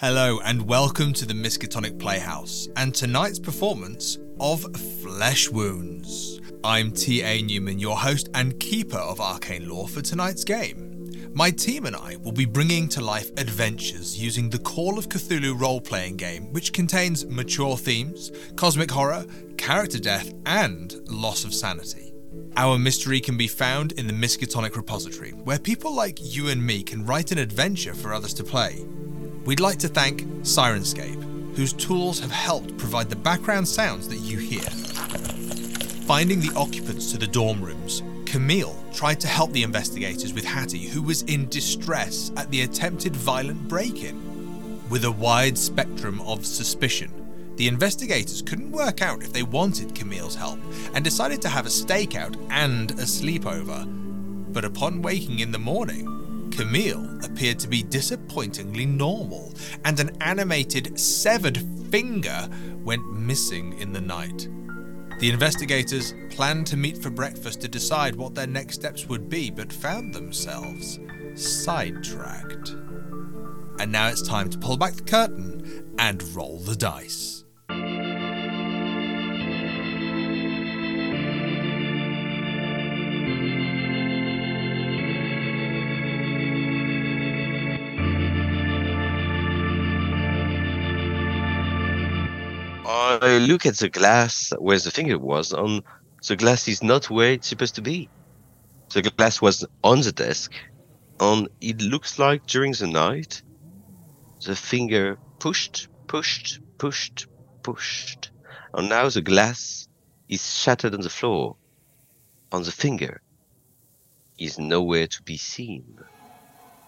Hello and welcome to the Miskatonic Playhouse and tonight's performance of Flesh Wounds. I'm T.A. Newman, your host and keeper of arcane lore for tonight's game. My team and I will be bringing to life adventures using the Call of Cthulhu role playing game, which contains mature themes, cosmic horror, character death, and loss of sanity. Our mystery can be found in the Miskatonic repository, where people like you and me can write an adventure for others to play. We'd like to thank Syrinscape, whose tools have helped provide the background sounds that you hear. Finding the occupants to the dorm rooms, Camille tried to help the investigators with Hattie, who was in distress at the attempted violent break in. With a wide spectrum of suspicion, the investigators couldn't work out if they wanted Camille's help and decided to have a stakeout and a sleepover. But upon waking in the morning, Camille appeared to be disappointingly normal, and an animated severed finger went missing in the night. The investigators planned to meet for breakfast to decide what their next steps would be, but found themselves sidetracked. And now it's time to pull back the curtain and roll the dice. I look at the glass where the finger was, on, the glass is not where it's supposed to be. The glass was on the desk, and it looks like during the night, the finger pushed, pushed, pushed, pushed, and now the glass is shattered on the floor, and the finger is nowhere to be seen.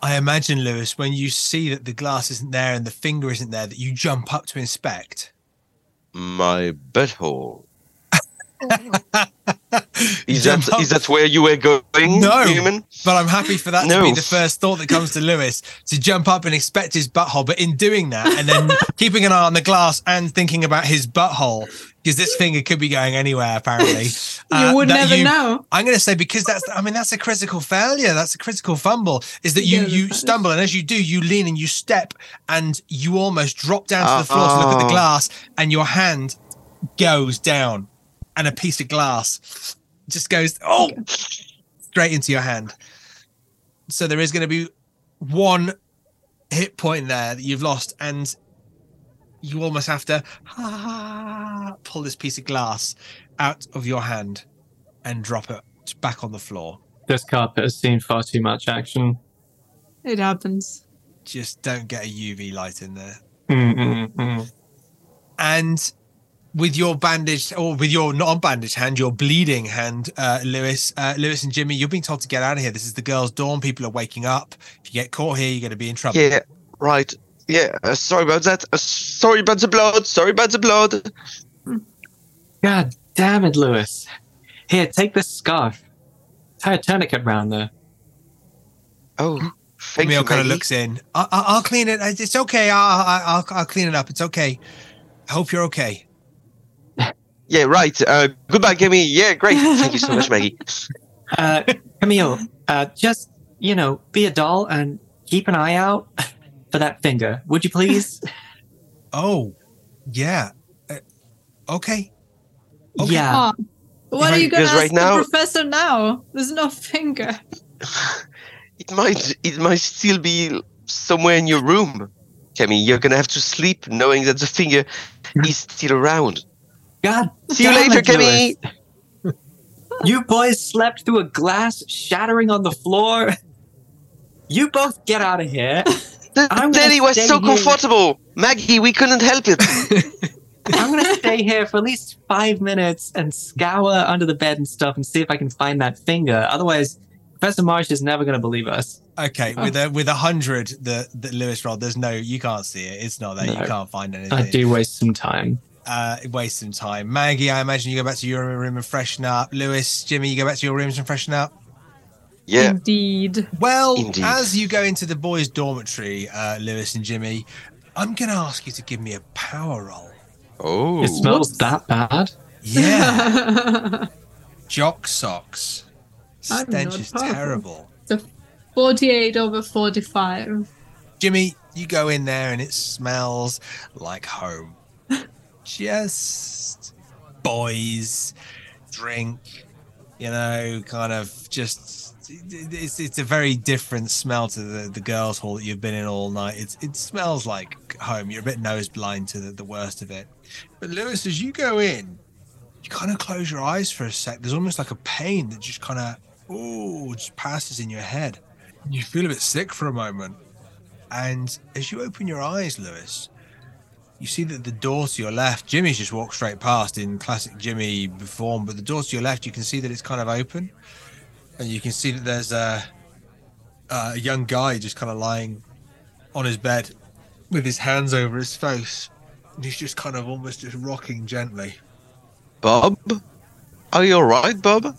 I imagine, Lewis, when you see that the glass isn't there and the finger isn't there, that you jump up to inspect my butthole. is that is that where you were going? No, human? but I'm happy for that no. to be the first thought that comes to Lewis to jump up and expect his butthole. But in doing that, and then keeping an eye on the glass and thinking about his butthole, because this finger could be going anywhere. Apparently, you uh, would never you, know. I'm going to say because that's I mean that's a critical failure. That's a critical fumble. Is that you you stumble and as you do, you lean and you step and you almost drop down to the floor uh, to look at the oh. glass, and your hand goes down and a piece of glass just goes oh straight into your hand. So there is going to be one hit point there that you've lost, and you almost have to ah, pull this piece of glass out of your hand and drop it back on the floor. This carpet has seen far too much action. It happens. Just don't get a UV light in there. Mm-mm-mm. And with your bandaged or with your not bandaged hand, your bleeding hand, uh, Lewis, uh, Lewis and Jimmy, you're being told to get out of here. This is the girls' dorm. People are waking up. If you get caught here, you're going to be in trouble. Yeah, right. Yeah, uh, sorry about that. Uh, sorry about the blood. Sorry about the blood. God damn it, Lewis. Here, take this scarf. Tie a tourniquet round there. Oh, thank Camille you. kind of looks in. I- will clean it. It's okay. I'll-, I'll I'll clean it up. It's okay. I hope you're okay. Yeah, right. Uh, goodbye, Camille. Yeah, great. Thank you so much, Maggie. Uh, Camille, uh, just, you know, be a doll and keep an eye out for that finger. Would you please? oh, yeah. Uh, okay. okay. Yeah. Oh, what are you going to ask right now, the professor now? There's no finger. it might, it might still be somewhere in your room. Camille, you're going to have to sleep knowing that the finger is still around. God. See you later, Kenny. you boys slept through a glass shattering on the floor. You both get out of here. The daddy was so here. comfortable. Maggie, we couldn't help it. I'm gonna stay here for at least five minutes and scour under the bed and stuff and see if I can find that finger. Otherwise, Professor Marsh is never gonna believe us. Okay, oh. with a with a hundred that that Lewis rolled, there's no you can't see it. It's not there. No. You can't find anything. I do waste some time uh, wasting time. Maggie, I imagine you go back to your room and freshen up. Lewis, Jimmy, you go back to your rooms and freshen up. Yeah. Indeed. Well, Indeed. as you go into the boys' dormitory, uh, Lewis and Jimmy, I'm going to ask you to give me a power roll. Oh. It smells Whoops. that bad? Yeah. Jock socks. Stench is terrible. It's a 48 over 45. Jimmy, you go in there and it smells like home. Just boys, drink, you know, kind of just it's it's a very different smell to the, the girls' hall that you've been in all night. It's it smells like home. You're a bit nose blind to the, the worst of it. But Lewis, as you go in, you kind of close your eyes for a sec. There's almost like a pain that just kind of oh just passes in your head. You feel a bit sick for a moment. And as you open your eyes, Lewis, you see that the door to your left, Jimmy's just walked straight past in classic Jimmy form, but the door to your left, you can see that it's kind of open. And you can see that there's a, a young guy just kind of lying on his bed with his hands over his face. And he's just kind of almost just rocking gently. Bob? Are you alright, Bob?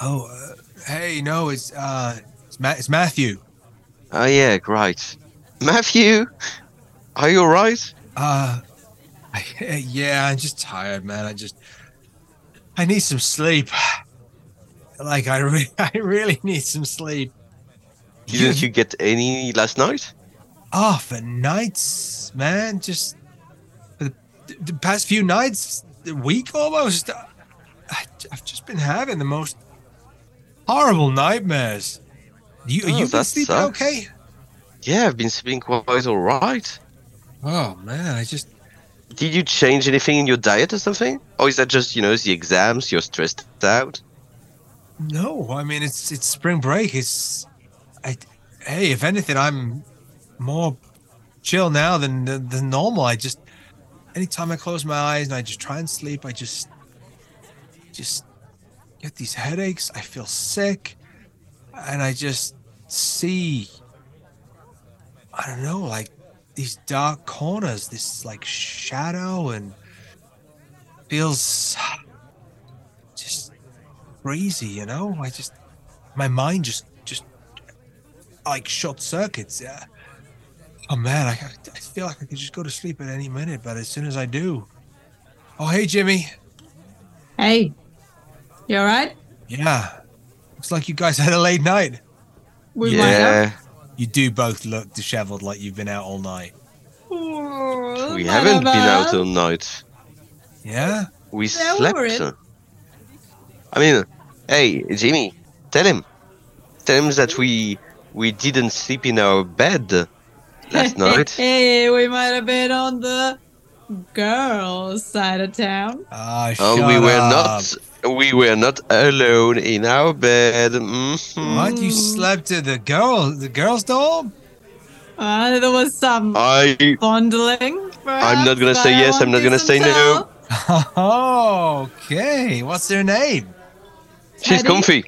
Oh, uh, hey, no, it's, uh, it's, Ma- it's Matthew. Oh yeah, great. Matthew, are you alright? Uh, I, yeah, I'm just tired, man. I just, I need some sleep. Like I, re- I really need some sleep. Didn't you get any last night? Oh, for nights, man. Just for the, the past few nights, the week almost. I, I've just been having the most horrible nightmares. You, Oh, you been sleeping sucks. okay? Yeah, I've been sleeping quite alright. Oh man, I just Did you change anything in your diet or something? Or is that just, you know, the exams, you're stressed out? no. I mean, it's it's spring break. It's, I, hey, if anything, I'm more chill now than than, than normal. I just, anytime I close my eyes and I just try and sleep, I just, just get these headaches. I feel sick, and I just see, I don't know, like these dark corners, this like shadow, and feels just crazy, you know. I just, my mind just, just like short circuits. Yeah. Oh man, I, I feel like I could just go to sleep at any minute, but as soon as I do, oh hey Jimmy, Hey, you all right? yeah, looks like you guys had a late night. We might have. yeah, You do both look disheveled, like you've been out all night. Oh, we haven't been out all night. Yeah. We Yeah, we slept. in. I mean, hey, Jimmy, tell him. Tell him that we we didn't sleep in our bed last night. Hey, we might have been on the girls' side of town. Ah, Oh, shut we were up. not. We were not alone in our bed. Mhm. What? You slept at the girl, the girls' dorm? Uh, there was some I fondling. I'm not gonna say yes, I'm won't gonna say and no. Oh, okay. What's her name? she's Teddy? comfy.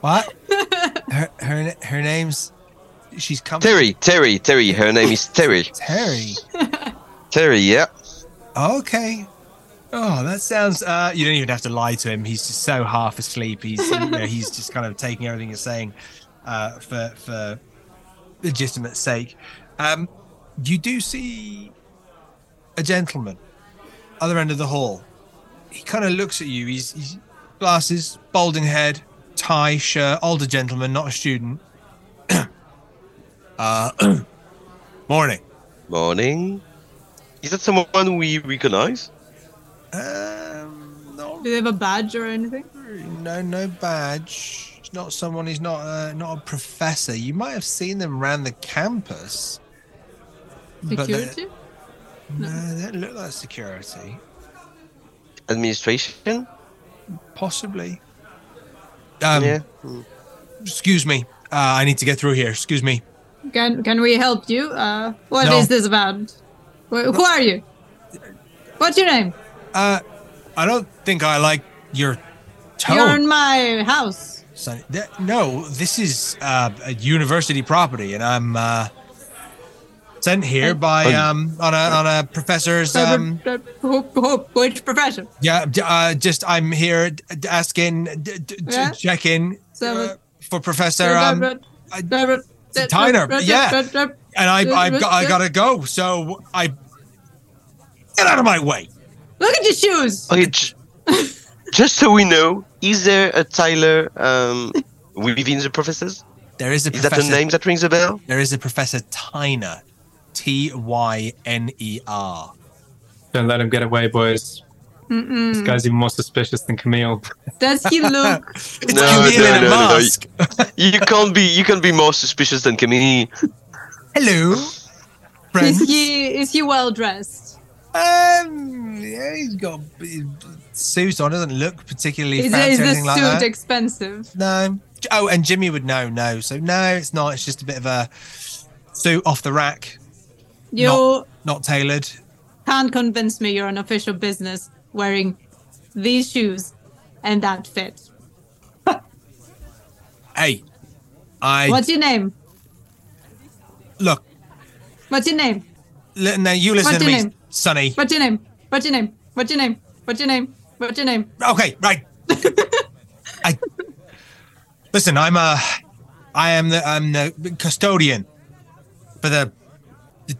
What? her her her name's she's comfy. Terry, Terry, Terry. Her name is Terry. Terry. Terry, yep. Okay. Oh, that sounds. Uh, you don't even have to lie to him. He's just so half asleep. He's you know, he's just kind of taking everything you're saying uh, for for legitimate sake. Um, you do see a gentleman, other end of the hall. He kind of looks at you. He's, he's glasses, balding head, tie, shirt, older gentleman, not a student. uh, morning. Morning. Is that someone we recognize? Um, no, Do they have a badge or anything? no, no badge. It's not someone. He's not uh, not a professor. You might have seen them around the campus. but they- Security? no, they don't look like security. Administration? Possibly. Um, yeah. Excuse me. Uh, I need to get through here. Excuse me. Can can we help you? Uh, what is No. this about? Wh- who are you? What's your name? Uh, I don't think I like your tone. You're in my house. Sonny. Th- no, this is uh, a university property, and I'm uh, sent here by um on a on a professor's um Uh, who, who, which professor? yeah d- uh, just I'm here d- d- asking d- d- d- Yeah? checking So, uh, for Professor um I- Tyner, yeah. And I I've got I gotta go, so I get out of my way. Look at your shoes. Okay, j- just so we know, is there a Tyler um, within the professors? There is a is that the name that rings a bell? There is a Professor Tyner, T Y N E R. Don't let him get away, boys. Mm-mm. This guy's even more suspicious than Camille. Does he look? it's No, Camille no, in a no, no, no. mask. You can't be you can be more suspicious than Camille. Hello, friend. is he is he well dressed? Um, yeah, he's got a suit on. Doesn't look particularly Is, fancy is the like suit that. expensive? no. Oh, and Jimmy would know. No, so no, it's not. It's just a bit of a suit off the rack, You not tailored. can't convince me you're an official business wearing these shoes and that fit. Hey, I What's your name? Look. What's your name? Li- now you listen What's to your me, name? Sonny. What's your name? What's your name? What's your name? What's your name? What's your name? Okay, right. I listen. I'm a. I am the. I'm the custodian for the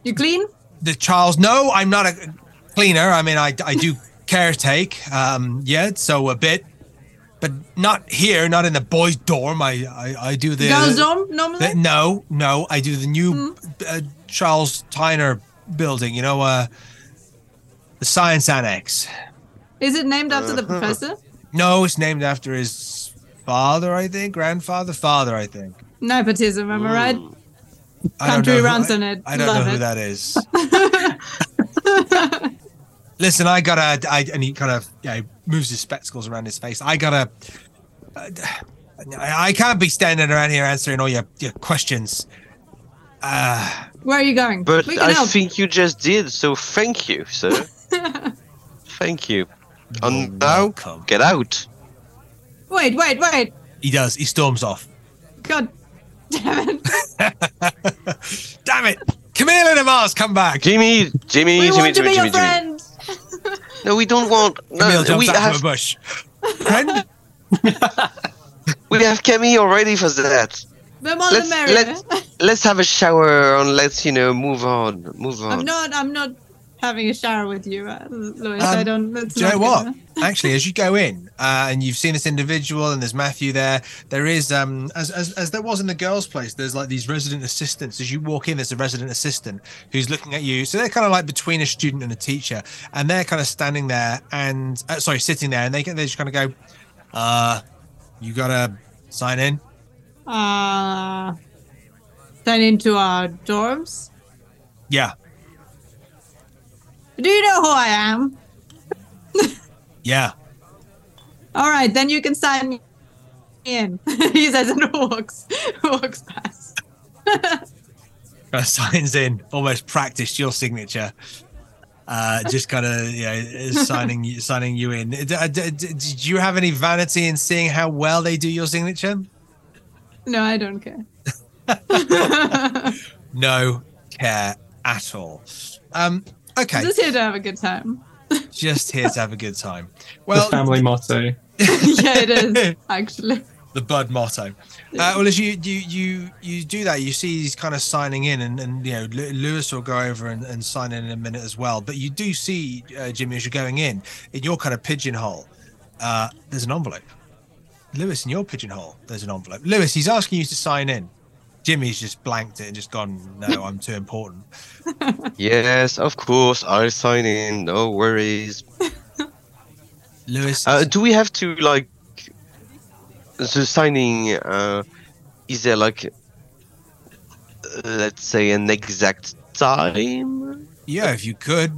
You clean? the Charles. No, I'm not a cleaner. I mean, I I do caretake. Um, yeah, so a bit, but not here. Not in the boys' dorm. I I, I do the. Girls' dorm normally? the- no, no. I do the new uh, Charles Tyner building. You know, uh, the science annex. Is it named after the professor? No, it's named after his father, I think, grandfather, father, I think. Nepotism, am I right? Mm. Country runs I- on it. I don't Love know who it. that is. Listen, I gotta. I, and he kind of you know, moves his spectacles around his face. I gotta. Uh, I I can't be standing around here answering all your, your questions. Uh, Where are you going? But I help. think you just did, so thank you, sir. thank you. you're And now, get out. Wait, wait, wait. He does. He storms off. God damn it. Damn it! Camille in a mask, come back. Jimmy, Jimmy, We Jimmy, want to Jimmy, be Jimmy, your Jimmy. friend. No, we don't want. Camille No, jumps we out have from a bush. Friend? we have Camille already for that. The more Let's merrier. let's eh? let's have a shower and let's you know move on, move on. I'm not. I'm not having a shower with you, uh, Louis. I Um, don't. That's Do you know what? Actually, as you go in uh, and you've seen this individual and there's Matthew there, there is um as, as as there was in the girls' place. There's like these resident assistants. As you walk in, there's a resident assistant who's looking at you. So they're kind of like between a student and a teacher, and they're kind of standing there and uh, sorry, sitting there, and they they just kind of go, uh, you gotta sign in. Uh, sign into our dorms. Yeah, Do you know who I am? yeah. All right, then you can sign me in. he says and walks walks past. kind of signs in, almost practiced your signature. Uh, just kind of, you know, signing you, signing you in. Did you have any vanity in seeing how well they do your signature? No, I don't care. No care at all. Um, okay, Just here to have a good time. just here to have a good time. the Well, family motto. yeah, it is actually. the Budd motto. Uh, well, as you you you you do that, you see he's kind of signing in, and and you know Lewis will go over and, and sign in in a minute as well. But you do see uh, Jimmy as you're going in in your kind of pigeonhole. Uh, there's an envelope. Lewis, in your pigeonhole, there's an envelope. Lewis, he's asking you to sign in. Jimmy's just blanked it and just gone. No, I'm too important. Yes, of course. I'll sign in. No worries. Lewis, Uh, do we have to like the signing? Uh, is there like, let's say, an exact time? Yeah, if you could.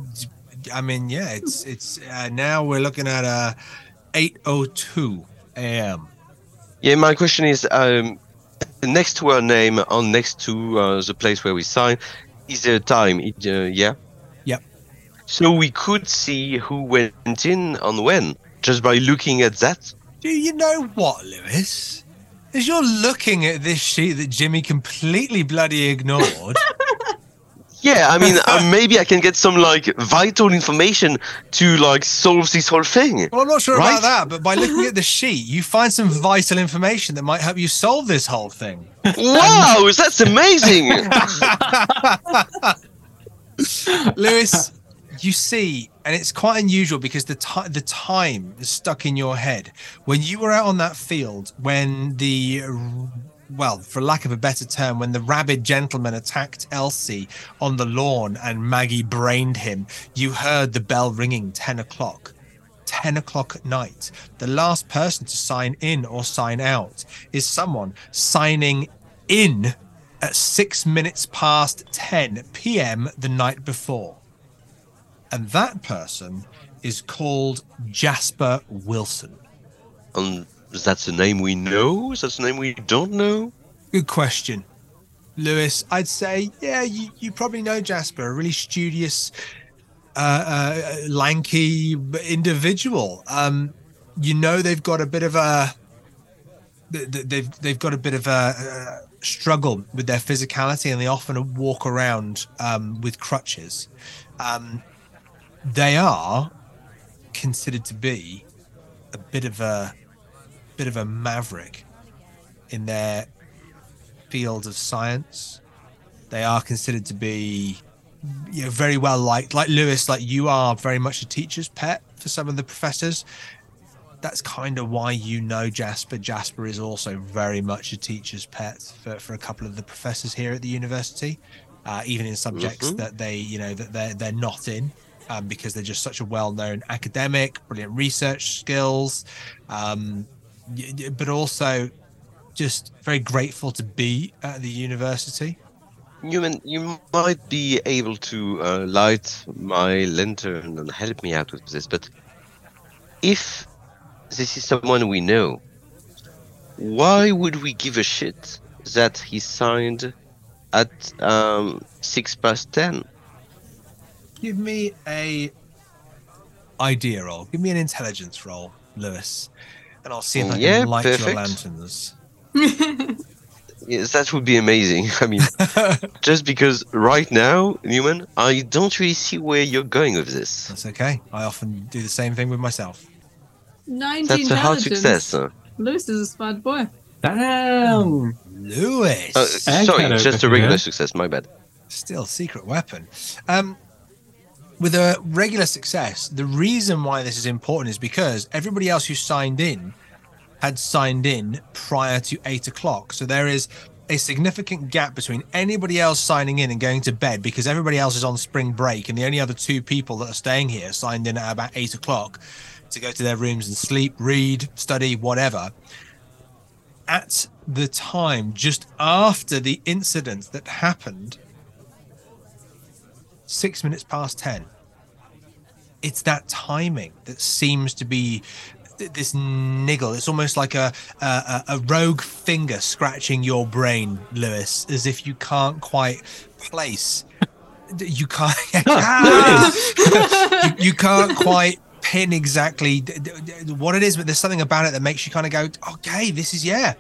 I mean, yeah, it's it's uh, now we're looking at uh 8:02 a.m. Yeah, my question is, um, next to our name, on next to uh, the place where we sign, is a time? It, uh, yeah. Yep. So we could see who went in on when just by looking at that. Do you know what, Lewis? As you're looking at this sheet that Jimmy completely bloody ignored, Yeah, I mean, uh, maybe I can get some like vital information to like solve this whole thing. well, I'm not sure Right. about that, but by looking at the sheet, you find some vital information that might help you solve this whole thing. Wow, that's amazing! Lewis, you see, and it's quite unusual because the ti the time is stuck in your head when you were out on that field when the well, for lack of a better term, when the rabid gentleman attacked Elsie on the lawn and Maggie brained him, you heard the bell ringing 10 o'clock. 10 o'clock at night. The last person to sign in or sign out is someone signing in at six minutes past 10 p.m. the night before. And that person is called Jasper Wilson. And that a name we know? Is that a name we don't know? Good question. Lewis, I'd say, yeah, you, you probably know Jasper, a really studious, uh, uh, lanky individual. Um, you know they've got a bit of a th- th- they've they've got a bit of a, uh struggle with their physicality, and they often walk around um, with crutches. Um, they are considered to be a bit of a bit of a maverick in their field of science. They are considered to be you know, very well liked. Like Lewis, like you are very much a teacher's pet for some of the professors. That's kind of why you know Jasper. Jasper is also very much a teacher's pet for, for a couple of the professors here at the university, uh, even in subjects Mhm. that they, you know, that they're they're not in, um, because they're just such a well-known academic, brilliant research skills, um, but also just very grateful to be at the university. Newman, you might be able to uh, light my lantern and help me out with this, but if this is someone we know, why would we give a shit that he signed at um, six past ten? Give me a idea roll. Give me an intelligence roll, Lewis, and I'll see if I can Yeah, light your perfect. lanterns. Yes, that would be amazing. I mean, just because right now, Newman, I don't really see where you're going with this. That's okay. I often do the same thing with myself. 19 That's a hard success. huh? Lewis is a smart boy. Damn. Lewis, Uh, sorry, just a regular yeah. success. My bad. still secret weapon. Um, with a regular success, the reason why this is important is because everybody else who signed in had signed in prior to eight o'clock. So there is a significant gap between anybody else signing in and going to bed because everybody else is on spring break, and the only other two people that are staying here signed in at about eight o'clock to go to their rooms and sleep, read, study, whatever. At the time, just after the incident that happened, six minutes past 10. It's that timing that seems to be this niggle. It's almost like a, a, a a rogue finger scratching your brain, Lewis, as if you can't quite place. You can't. Ah! you, you can't quite pin exactly what it is, but there's something about it that makes you kind of go, "Okay, this is yeah."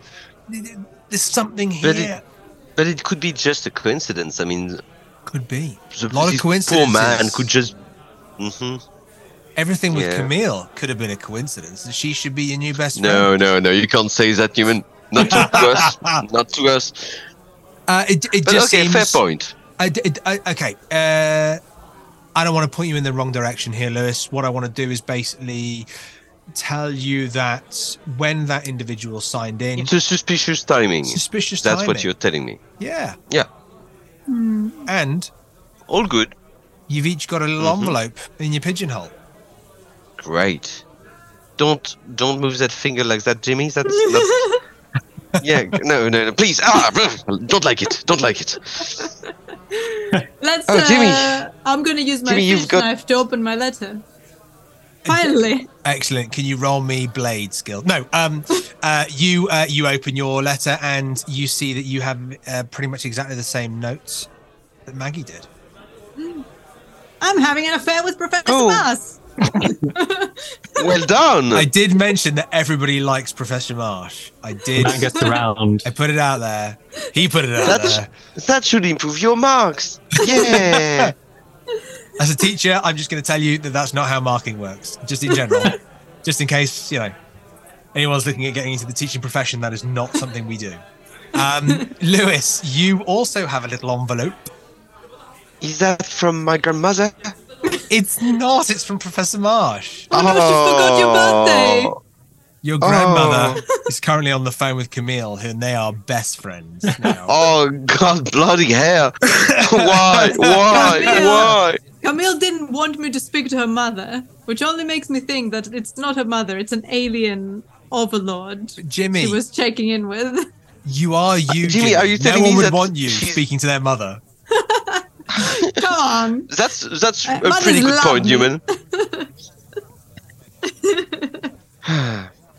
There's something But here. it- But it could be just a coincidence. I mean, Could be. the, lot of this Poor man could just. hmm Everything with Yeah. Camille could have been a coincidence. She should be your new best No, friend. no, no. No. You can't say that, human. Not to us. Not to us. Uh, it it But just okay, seems. fair point. I, it- I- okay. Uh, I don't want to point you in the wrong direction here, Lewis. What I want to do is basically tell you that when that individual signed in, It's a suspicious timing. suspicious That's what you're telling me. Yeah. Yeah. And All good. you've each got a little Mhm. envelope in your pigeonhole. Great. Don't don't move that finger like that, Jimmy. That's not. yeah. No, no, no. Please. Ah, don't like it. Don't like it. Let's. Oh, Jimmy. Uh, I'm gonna use my Jimmy, you've fish got- knife to open my letter. Finally. Excellent. Can you roll me blade skill? No. Um. Uh. You. Uh. You open your letter and you see that you have uh, pretty much exactly the same notes that Maggie did. I'm having an affair with Professor Oh. Mars. Well done. I did mention that everybody likes Professor Marsh. I did. Man gets around. I put it out there. He put it out That's- there. That should improve your marks. Yeah. As a teacher, I'm just going to tell you that that's not how marking works. Just in general, just in case you know anyone's looking at getting into the teaching profession, that is not something we do. Um, Lewis, you also have a little envelope. Is that from my grandmother? It's not. It's from Professor Marsh. Oh, no, she forgot your birthday. Your grandmother Oh. is currently on the phone with Camille, and they are best friends now. Oh God, bloody hell! why? Why? Camille. Why? Camille didn't want me to speak to her mother, which only makes me think that it's not her mother, it's an alien overlord Jimmy, she was checking in with. you are you. Jimmy, are you no one would that want you she's- speaking to their mother. Come on. That's that's Uh, a pretty good love point, me. Newman.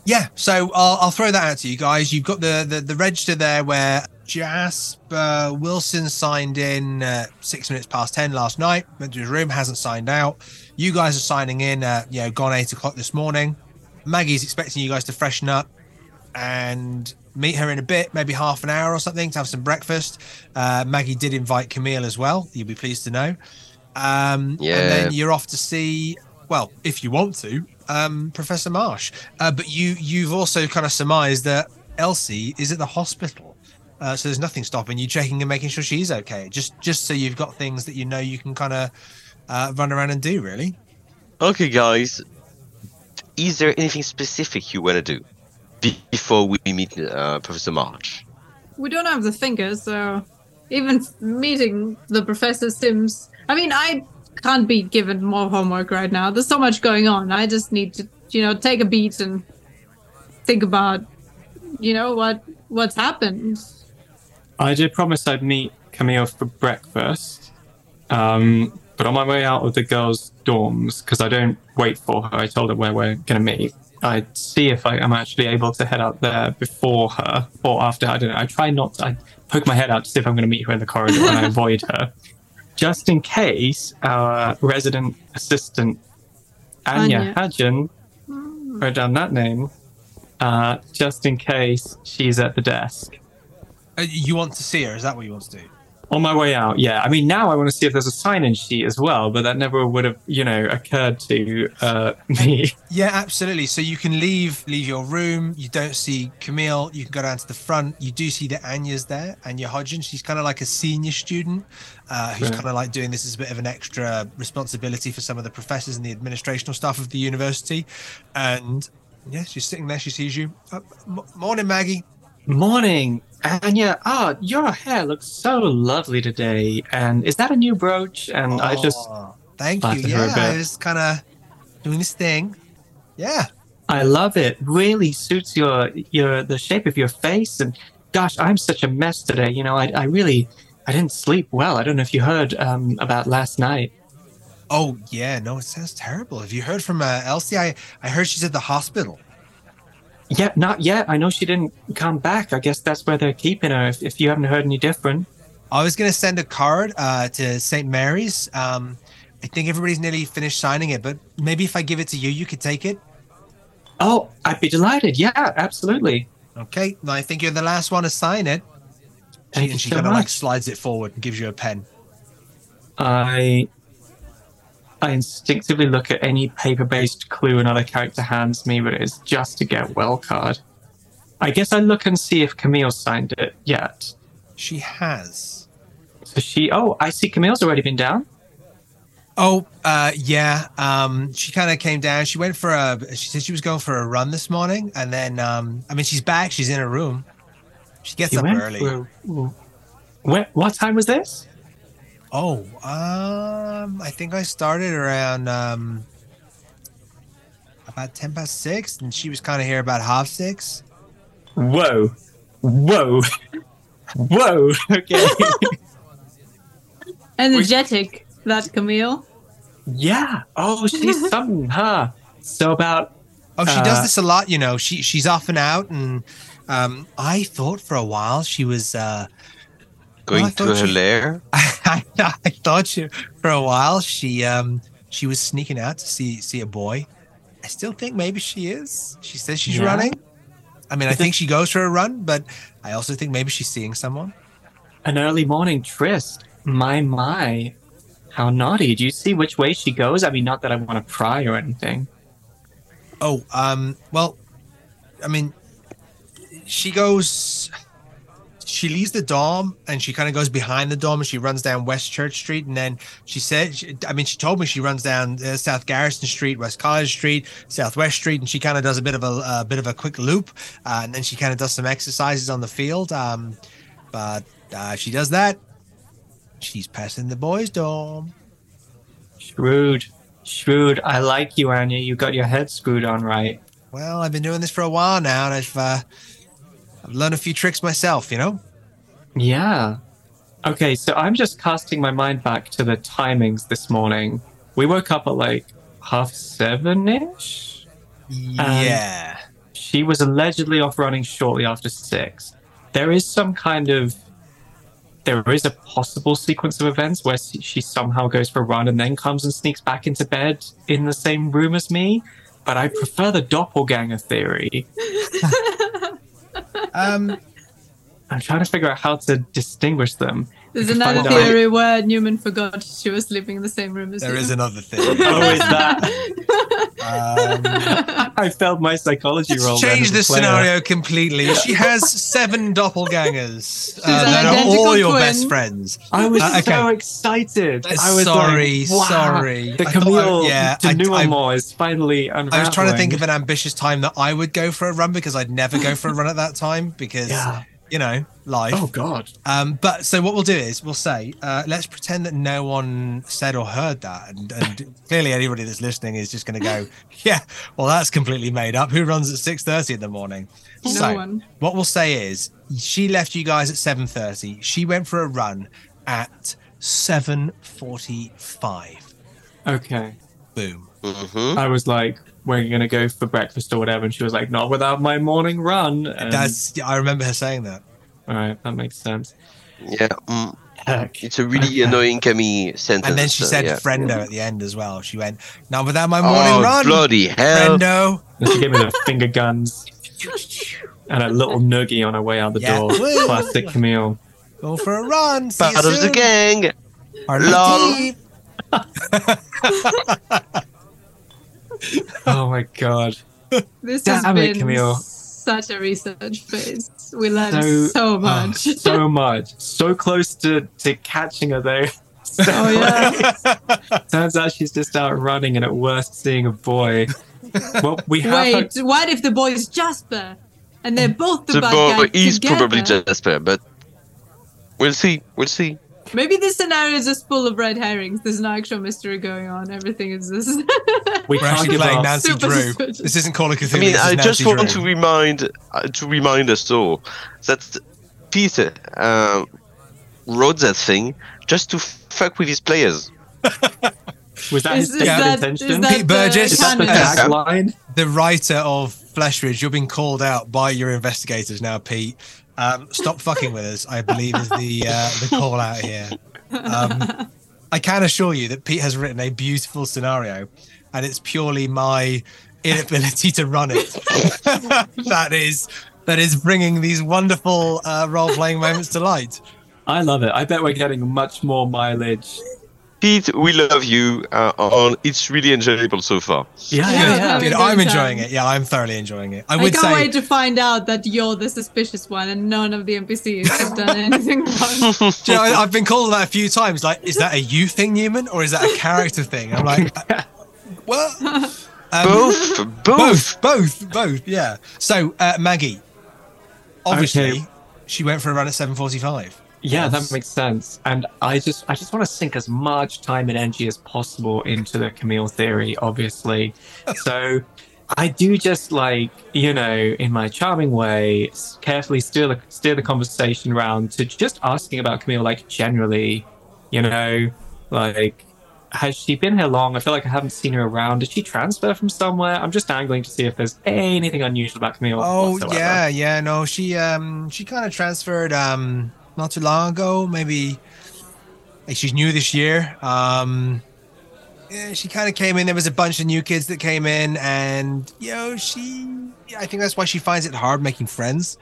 Yeah, so I'll, I'll throw that out to you guys. You've got the, the, the register there where Jasper Wilson signed in uh, six minutes past 10 last night, went to his room, hasn't signed out. You guys are signing in, uh, you know, gone eight o'clock this morning. Maggie's expecting you guys to freshen up and meet her in a bit, maybe half an hour or something, to have some breakfast. Uh, Maggie did invite Camille as well, you'll be pleased to know. Um, Yeah. And then you're off to see, well, if you want to, um, Professor Marsh. Uh, but you you've also kind of surmised that Elsie is at the hospital, uh, so there's nothing stopping you checking and making sure she's okay. Just just so you've got things that you know you can kind of uh, run around and do. Really, Okay, guys. Is there anything specific you want to do be- before we meet uh, Professor Marsh? We don't have the fingers, so even meeting the professor seems. I mean, I can't be given more homework right now. There's so much going on. I just need to, you know, take a beat and think about, you know, what what's happened. I did promise I'd meet Camille for breakfast. Um, but on my way out of the girls' dorms, because I don't wait for her, I told her where we're going to meet. I'd see if I, am actually able to head out there before her or after. I don't know. I try not to. I poke my head out to see if I'm going to meet her in the corridor and I avoid her. Just in case our resident assistant, Anya, Anya. Hadjian, wrote down that name, uh, just in case she's at the desk. Uh, you want to see her? Is that what you want to do? On my way out, yeah. I mean, now I want to see if there's a sign-in sheet as well, but that never would have, you know, occurred to uh, me. Yeah, absolutely. So you can leave leave your room. You don't see Camille. You can go down to the front. You do see that Anya's there, Anya Hodgins. She's kind of like a senior student uh, who's Right. kind of like doing this as a bit of an extra responsibility for some of the professors and the administrational staff of the university. And yeah, she's sitting there. She sees you. Uh, m- morning, Maggie. Morning, Anya. Ah, your hair looks so lovely today. And is that a new brooch? And I just, Oh, thank you. at her a Yeah, I was kind of doing this thing. Yeah. I love it. Really suits your your the shape of your face. And gosh, I'm such a mess today. You know, I I really I didn't sleep well. I don't know if you heard um, about last night. Oh yeah. No, it sounds terrible. Have you heard from uh, Elsie? I I heard she's at the hospital. Yeah, not yet. I know she didn't come back. I guess that's where they're keeping her. If, if you haven't heard any different. I was going to send a card uh, to St. Mary's. Um, I think everybody's nearly finished signing it, but maybe if I give it to you, you could take it. Oh, I'd be delighted. Yeah, absolutely. Okay. No, I think you're the last one to sign it. She, Thank and she so kind of like slides it forward and gives you a pen. I I instinctively look at any paper-based clue another character hands me, but it's just to get well card. I guess I look and see if Camille signed it yet. She has. So she. Oh, I see. Camille's already been down. Oh, uh, yeah. Um, she kind of came down. She went for a. She said she was going for a run this morning, and then um, I mean, she's back. She's in her room. She gets She up early. for What, what time was this? Oh, um, I think I started around um about ten past six, and she was kind of here about half six. Whoa, whoa, whoa. Okay. Energetic, that Camille. yeah. Oh, she's something, huh? So about Oh, she does Uh, this a lot, you know. She she's off and out, and um, I thought for a while she was. uh Going I to her she- lair? I, I thought she for a while she um she was sneaking out to see see a boy. I still think maybe she is. She says she's Yeah. running. I mean, I think she goes for a run, but I also think maybe she's seeing someone. an early morning tryst. My, my. How naughty. Do you see which way she goes? I mean, not that I want to pry or anything. Oh, um, well, I mean, she goes. She leaves the dorm and she kind of goes behind the dorm and she runs down West Church Street and then she said, she, I mean, she told me she runs down uh, South Garrison Street, West College Street, Southwest Street, and she kind of does a bit of a, a bit of a quick loop, uh, and then she kind of does some exercises on the field. Um, but uh, she does that. She's passing the boys' dorm. Shrewd. Shrewd. I like you, Anya. You got your head screwed on right. Well, I've been doing this for a while now, and I've uh, I've learned a few tricks myself. You know. Yeah. Okay, so I'm just casting my mind back to the timings this morning. We woke up at like half seven ish. Yeah. She was allegedly off running shortly after six. There is some kind of. There is a possible sequence of events where she she somehow goes for a run and then comes and sneaks back into bed in the same room as me. But I prefer the doppelganger theory. um. I'm trying to figure out how to distinguish them. There's I another find out- theory where Newman forgot she was sleeping in the same room as There you. is another theory. Oh, is that? Um, I failed my psychology roll. Let's then change the scenario completely. She has seven doppelgangers uh, that are all your twin. best friends. I was Uh, okay. so excited. I was Sorry, like, wow, sorry. The I thought I- Camille yeah, I- denouement is finally unraveling. I was trying to think of an ambitious time that I would go for a run because I'd never go for a run at that time because Yeah. You know life. Oh God. Um, but so what we'll do is we'll say, uh, let's pretend that no one said or heard that, and, and clearly anybody that's listening is just going to go, yeah, well that's completely made up. Who runs at six thirty in the morning? No so one. what we'll say is, she left you guys at seven thirty. She went for a run at seven forty-five. Okay. Boom. hmm I was like, we're gonna go for breakfast or whatever, and she was like, not without my morning run. And, That's I remember her saying that. all right. That makes sense. Yeah. Mm. Heck. It's a really annoying Camille sentence. And then she uh, said yeah. friendo at the end as well. She went, "Now without my morning Oh, run, bloody hell. friendo." And she gave me the finger guns and a little noogie on her way out the Yeah. door. Classic Camille. Go for a run. See Part of the gang. Our Lol. team. Oh my God. This Damn has it, been Camille. such a research phase. We learned So- so, oh, much. so much. So close to, to catching her though. So Oh, yeah. turns out she's just out running and at worst seeing a boy. Well, we have her- Wait, what if the boy is Jasper? And they're both the, The bad boy guy is together? probably Jasper, but we'll see. We'll see. Maybe this scenario is just full of red herrings. There's no actual mystery going on. Everything is just. we We're actually give playing up. Nancy Super Drew. suspicious. This isn't Call of Cthulhu. I mean, I just Nancy want Drew. to remind uh, to remind us all that Peter uh, wrote that thing just to fuck with his players. Was that Is- his is stated that- intention? is that Pete Burgess, the Is that the tagline? the writer of Flesh Wounds. You're being called out by your investigators now, Pete. Um, stop fucking with us. I believe is the uh, the call out here. Um, I can assure you that Pete has written a beautiful scenario, and it's purely my inability to run it that is that is bringing these wonderful uh, role playing moments to light. I love it. I bet we're getting much more mileage. Pete, we love you. Uh, on it's really enjoyable so far. Yeah, Yeah, yeah, yeah. yeah. Good. good I'm enjoying it. Yeah, I'm thoroughly enjoying it. I I would can't say wait to find out that you're the suspicious one and none of the NPCs have done anything wrong. You know, I- I've been called that a few times. Like, is that a you thing, Newman, or is that a character thing? I'm like, uh, what? Um, Both, both. both, both, both. Yeah. So, uh, Maggie, obviously, Okay. she went for a run at 7:45. Yeah, Yes. that makes sense. And I just I just want to sink as much time and energy as possible into the Camille theory, obviously. so I do just like, you know, in my charming way, carefully steer the, steer the conversation around to just asking about Camille, like generally, you know, like, has she been here long? I feel like I haven't seen her around. Did she transfer from somewhere? I'm just angling to see if there's anything unusual about Camille. Oh whatsoever. yeah, yeah. No, she um she kind of transferred um not too long ago. Maybe she's new this year. Um, yeah, she kind of came in. There was a bunch of new kids that came in, and you know she. I think that's why she finds it hard making friends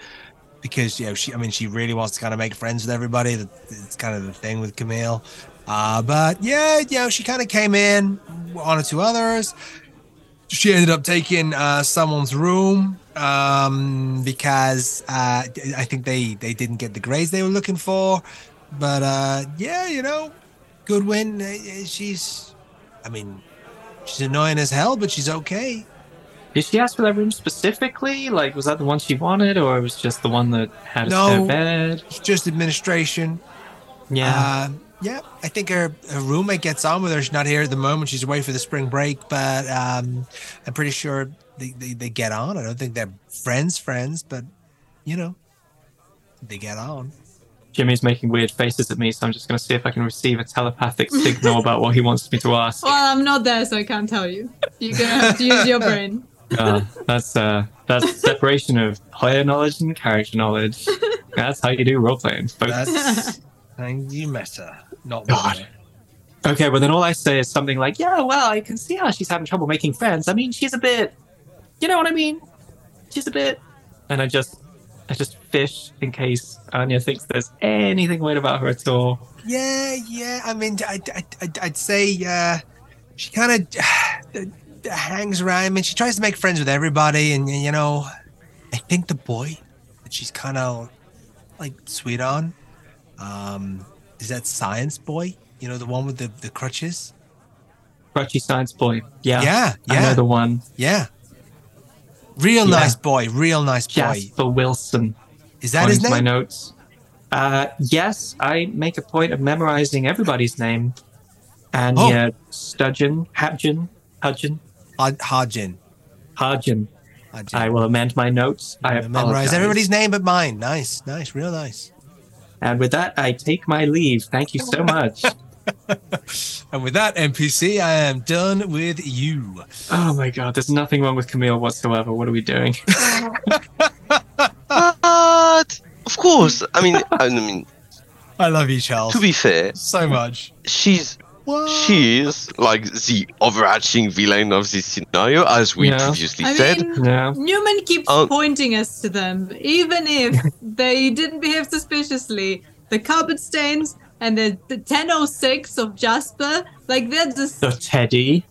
because you know she. I mean, she really wants to kind of make friends with everybody. It's kind of the thing with Camille. Uh, but yeah, you know, she kind of came in, one or two others. She ended up taking uh, someone's room um, because uh, I think they they didn't get the grades they were looking for. But uh, yeah, you know, Goodwin. Uh, She's, I mean, she's annoying as hell, but she's okay. Did she ask for that room specifically? Like, was that the one she wanted, or it was just the one that had a No. spare bed? It's just administration. Yeah. Uh, yeah, I think her, her roommate gets on with her. She's not here at the moment. She's away for the spring break, but um, I'm pretty sure they, they, they get on. I don't think they're friends, friends, but you know, they get on. Jimmy's making weird faces at me, so I'm just going to see if I can receive a telepathic signal about what he wants me to ask. Well, I'm not there, so I can't tell you. You're gonna have to use your brain. Uh, that's uh, that's separation of player knowledge and character knowledge. That's how you do role playing, folks. That's thank you, Meta. Not God. Okay, well then all I say is something like, "Yeah, well, I can see how she's having trouble making friends. I mean, she's a bit, you know what I mean? She's a bit." And I just, I just fish in case Anya thinks there's anything weird about her at all. Yeah, yeah. I mean, I, I, I'd, I'd say uh, she kind of hangs around. I mean, she tries to make friends with everybody, and you know, I think the boy that she's kind of like sweet on um, is that science boy. You know, the one with the, the crutches. Crutchy science boy. Yeah, Yeah, yeah. I know the one. yeah. Real Yeah. nice boy. Real nice boy. Jasper Wilson. Is that his name? My notes. Uh, yes, I make a point of memorizing everybody's name. And Oh. yeah, Studgeon, Hadgen, Hudgen, Hard- Harjin. I will amend my notes. I I memorize apologize. everybody's name but mine. Nice, nice, real nice. And with that, I take my leave. Thank you so much. And with that, NPC, I am done with you. oh my god, there's nothing wrong with Camille whatsoever. What are we doing? What? Of course. I mean, I mean, I love you, Charles. to be fair, so much. she's What? she is like the overarching villain of this scenario, as we Yeah. previously I said. mean, yeah. Newman keeps Oh. pointing us to them, even if they didn't behave suspiciously. The carpet stains and the, the 1006 of Jasper, like they're just The Teddy.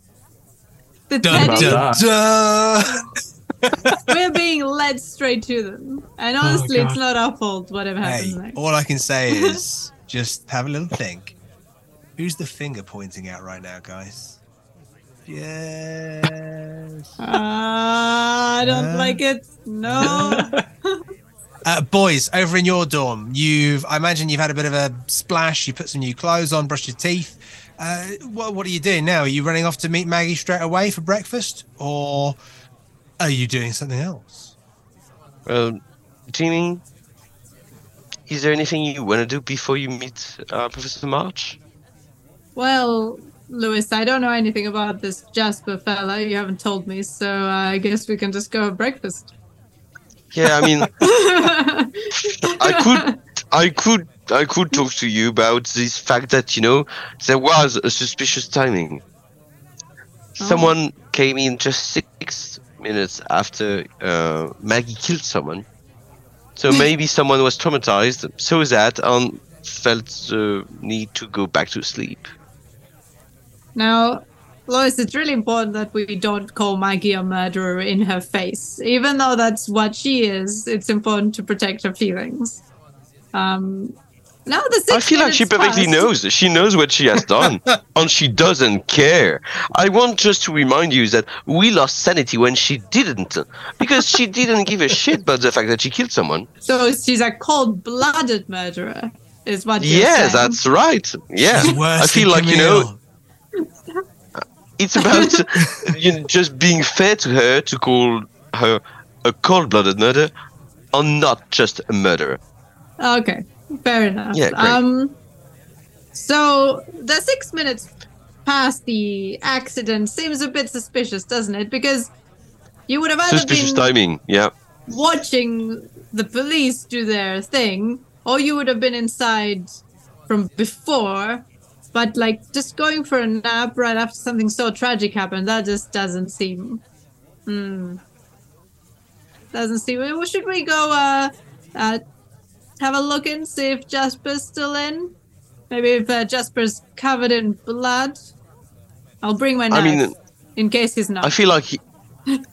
the Dun, teddy. dun, dun. We're being led straight to them, and honestly, it's not our fault. Whatever happens Hey, next. all I can say is just have a little think. Who's the finger pointing at right now, guys? Yes. Ah, I don't Uh. like it. No. Uh, boys, over in your dorm, you've I imagine you've had a bit of a splash. You put some new clothes on, brushed your teeth. Uh, what what are you doing now? Are you running off to meet Maggie straight away for breakfast, or are you doing something else? Um, Jimmy, is there anything you want to do before you meet uh, Professor Marsh? well, Lewis, I don't know anything about this Jasper fella. You haven't told me, so uh, I guess we can just go have breakfast. Yeah, I mean, I could, I could, I could talk to you about this fact that you know there was a suspicious timing. Someone came in just six minutes after uh, Maggie killed someone, so maybe someone was traumatized, so that, and felt the need to go back to sleep. Now, Lois, it's really important that we don't call Maggie a murderer in her face. Even though that's what she is, it's important to protect her feelings. Um, now the six I feel like she perfectly passed. knows. She knows what she has done, and she doesn't care. I want just to remind you that we lost sanity when she didn't, because she didn't give a shit about the fact that she killed someone. So she's a cold-blooded murderer, is what you're Yeah, saying. that's right. Yeah, I feel than like you know Camille. It's about you know, just being fair to her to call her a cold-blooded murder, and not just a murderer. Okay, fair enough. Yeah, great. Um, so the six minutes past the accident seems a bit suspicious, doesn't it? Because you would have either Suspicious been timing. Yeah. watching the police do their thing, or you would have been inside from before. But like just going for a nap right after something so tragic happened, that just doesn't seem. Hmm. Doesn't seem. Well, Should we go uh, uh, have a look and see if Jasper's still in? Maybe if uh, Jasper's covered in blood. I'll bring my knife I mean, in case he's not. I feel like he,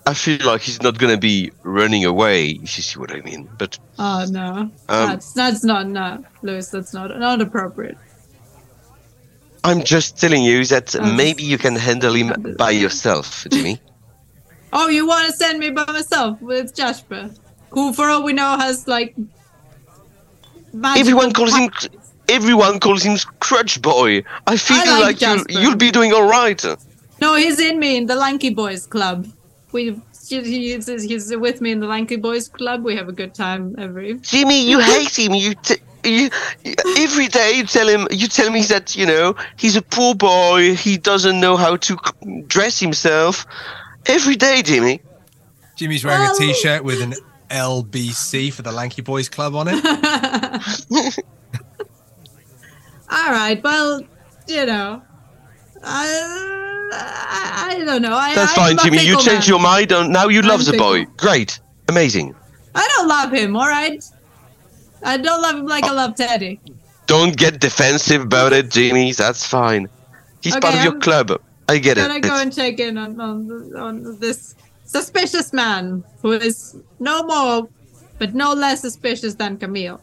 I feel like he's not gonna be running away, if you see what I mean. But Oh no, um, that's that's not no, Lewis. That's not not appropriate. I'm just telling you that Um, maybe you can handle him by yourself, Jimmy. Oh, you want to send me by myself with Jasper, who, for all we know, has like. Everyone calls him. Everyone calls him Crutch Boy. I feel I like like, you'll, you'll be doing all right. No, he's in me in the Lanky Boys Club. We he's, he's with me in the Lanky Boys Club. We have a good time every. Jimmy, you hate him. You, t- you, you every day you tell him. You tell me that you know he's a poor boy. He doesn't know how to dress himself. Every day, Jimmy. Jimmy's wearing a t-shirt with an LBC for the Lanky Boys Club on it. All right, well, you know, I I, I don't know. I, That's fine, Jimmy. You changed man. your mind. And now you love the boy. Great, amazing. I don't love him. All right. I don't love him like I love Teddy. Don't get defensive about it, Jimmy. That's fine. He's part of your I'm club. I get Can it. I go and check in on on, on this suspicious man who is no more, but no less suspicious than Camille?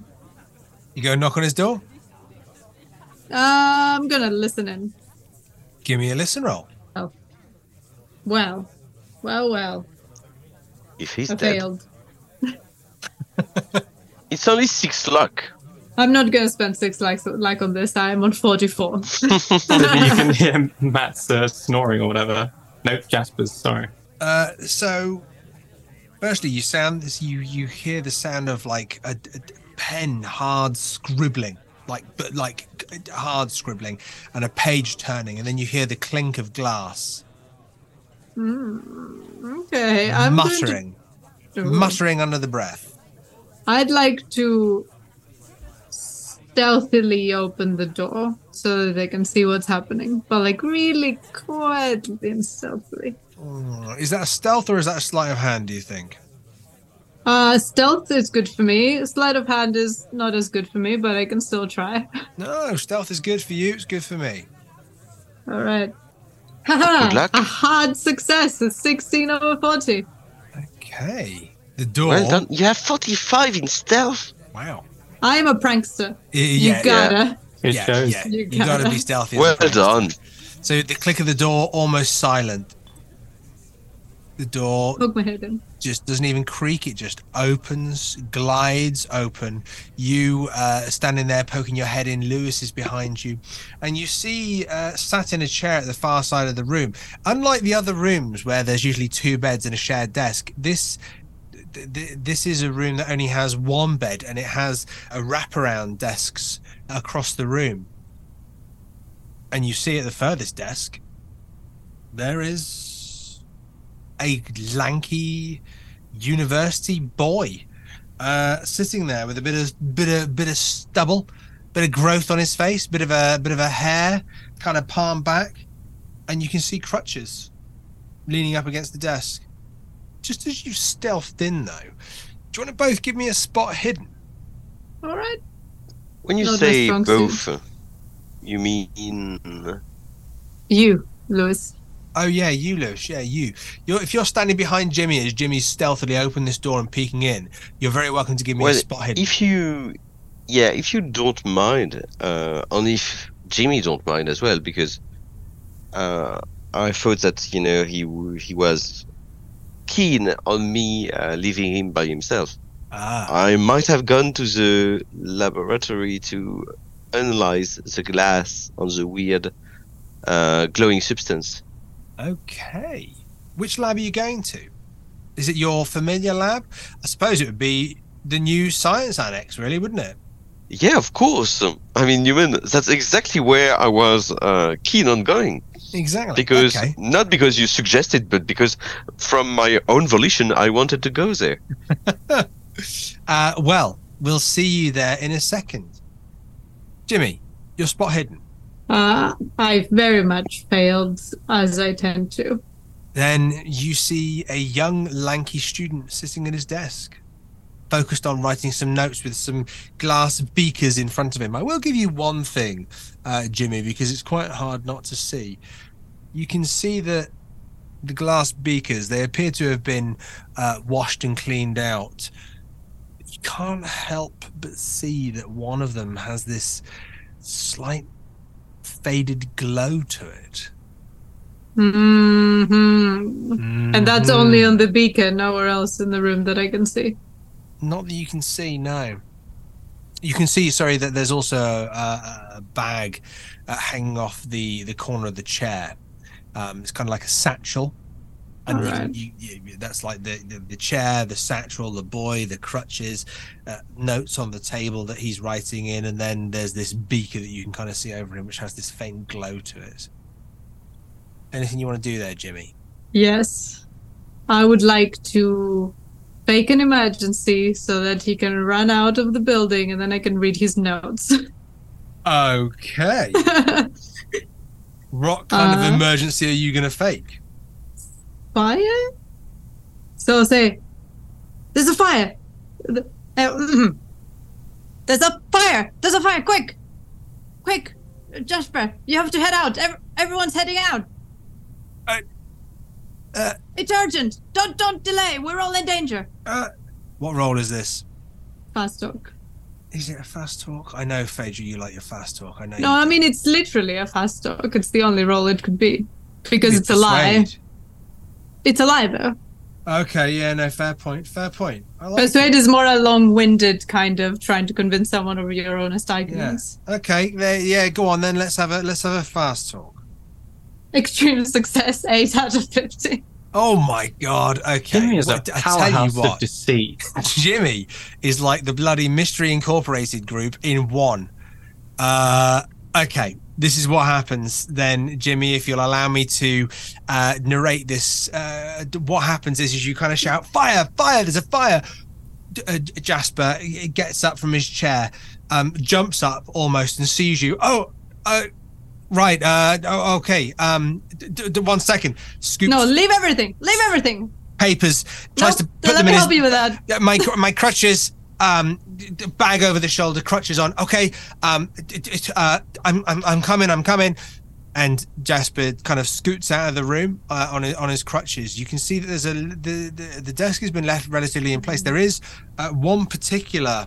You go knock on his door. Uh, I'm gonna listen in. Give me a listen roll. Oh, well, well, well. if he's I dead, failed. it's only six luck. I'm not gonna spend six likes like on this. I'm on 44. You can hear Matt's uh, snoring or whatever. Nope, Jasper's. Sorry. Uh, so, firstly, you sound you you hear the sound of like a, a pen hard scribbling, like but like hard scribbling, and a page turning, and then you hear the clink of glass, Okay, I'm going to- muttering, muttering under the breath. I'd like to stealthily open the door so that they can see what's happening, but like really quietly and stealthily. Oh, Is that a stealth or is that a sleight of hand? Do you think? Uh, stealth is good for me. Sleight of hand is not as good for me, but I can still try. No, stealth is good for you. It's good for me. All right. Haha! Good luck. A hard success. It's 16 over 40. Okay. The door. Well done. You have 45 in stealth. Wow. I am a prankster. Y- You gotta. It yeah, shows. yeah. You You, gotta gotta. be stealthy. Well done. So the click of the door almost silent. The door Poke my head in. just doesn't even creak. It just opens, glides open. You uh, standing there poking your head in. Lewis is behind you, and you see uh, sat in a chair at the far side of the room. Unlike the other rooms where there's usually two beds and a shared desk, this. Th- th- This is a room that only has one bed and it has a wraparound desks across the room. And you see at the furthest desk, there is a lanky university boy uh, sitting there with a bit of bit of bit of stubble, bit of growth on his face, bit of a bit of a hair, kind of palm back, and you can see crutches leaning up against the desk. Just as you stealthed in, though, do you want to both give me a spot hidden? All right. When you Not say strong both, uh, you mean You, Lewis. Oh yeah, you, Lewis. Yeah, you. You're, if you're standing behind Jimmy as Jimmy's stealthily opened this door and peeking in, you're very welcome to give me Well, a spot hidden. if you, yeah, if you don't mind, uh, and if Jimmy don't mind as well, because uh, I thought that you know he he was keen on me uh, leaving him by himself. ah, I might have gone to the laboratory to analyze the glass on the weird uh, glowing substance. okay. Which lab are you going to? Is it your familiar lab? I suppose it would be the new science annex, really, wouldn't it? Yeah, of course. I mean, Newman, that's exactly where I was uh, keen on going. Exactly. Because okay. not because you suggested, but because from my own volition, I wanted to go there. Uh, well, we'll see you there in a second. Jimmy, your spot hidden. Uh, I very much failed, as I tend to. Then you see a young, lanky student sitting at his desk, focused on writing some notes with some glass beakers in front of him. I will give you one thing, uh, Jimmy, because it's quite hard not to see. You can see that the glass beakers. They appear to have been uh, washed and cleaned out. You can't help but see that one of them has this slight faded glow to it. hmm And that's only on the beacon, nowhere else in the room that I can see. Not that you can see, no. You can see, sorry, that there's also a, a bag uh, hanging off the, the corner of the chair. Um, it's kind of like a satchel. And you you, you, that's like the, the, the chair, the satchel, the boy, the crutches, uh, notes on the table that he's writing in. And then there's this beaker that you can kind of see over him, which has this faint glow to it. Anything you want to do there, Jimmy? Yes. I would like to fake an emergency so that he can run out of the building and then I can read his notes. Okay. what kind Uh, of emergency are you going to fake? fire? So I'll say, There's a fire! Uh, mhm. There's a fire! There's a fire! Quick! Quick! Jasper, you have to head out! Ev- everyone's heading out! Uh, uh. It's urgent! Don't don't delay! We're all in danger! Uh, what role is this? Fast talk. Is it a fast talk? I know, Phaedra, you like your fast talk. I know. No, I mean it's literally a fast talk. It's the only role it could be. Because You it's a lie. It's a lie though. Okay, yeah, no, fair point. Fair point. I like Persuade it. is more a long-winded kind of trying to convince someone of your honest arguments. Okay, there, yeah, go on then. Let's have a let's have a fast talk. Extreme success, eight out of fifty. Oh my god. Okay. Jimmy is What- I tell you powerhouse of what, deceit. Jimmy is like the bloody Mystery Incorporated group in one. Uh, okay, this is what happens then, Jimmy. If you'll allow me to uh, narrate this, uh, what happens is, is you kind of shout, "Fire! Fire! There's a fire!" Uh, Jasper gets up from his chair, um, jumps up almost, and sees you. Oh, uh, right. Uh, okay. Um, d- d- one second. Scoops No, leave everything. Leave everything. papers, tries Nope, to put let them me in his help you with that. my my crutches um d- bag over the shoulder crutches on okay um uh i'm i'm, I'm coming i'm coming and jasper kind of scoots out of the room uh, on his, on his crutches you can see that there's a the, the the desk has been left relatively in place there is uh, one particular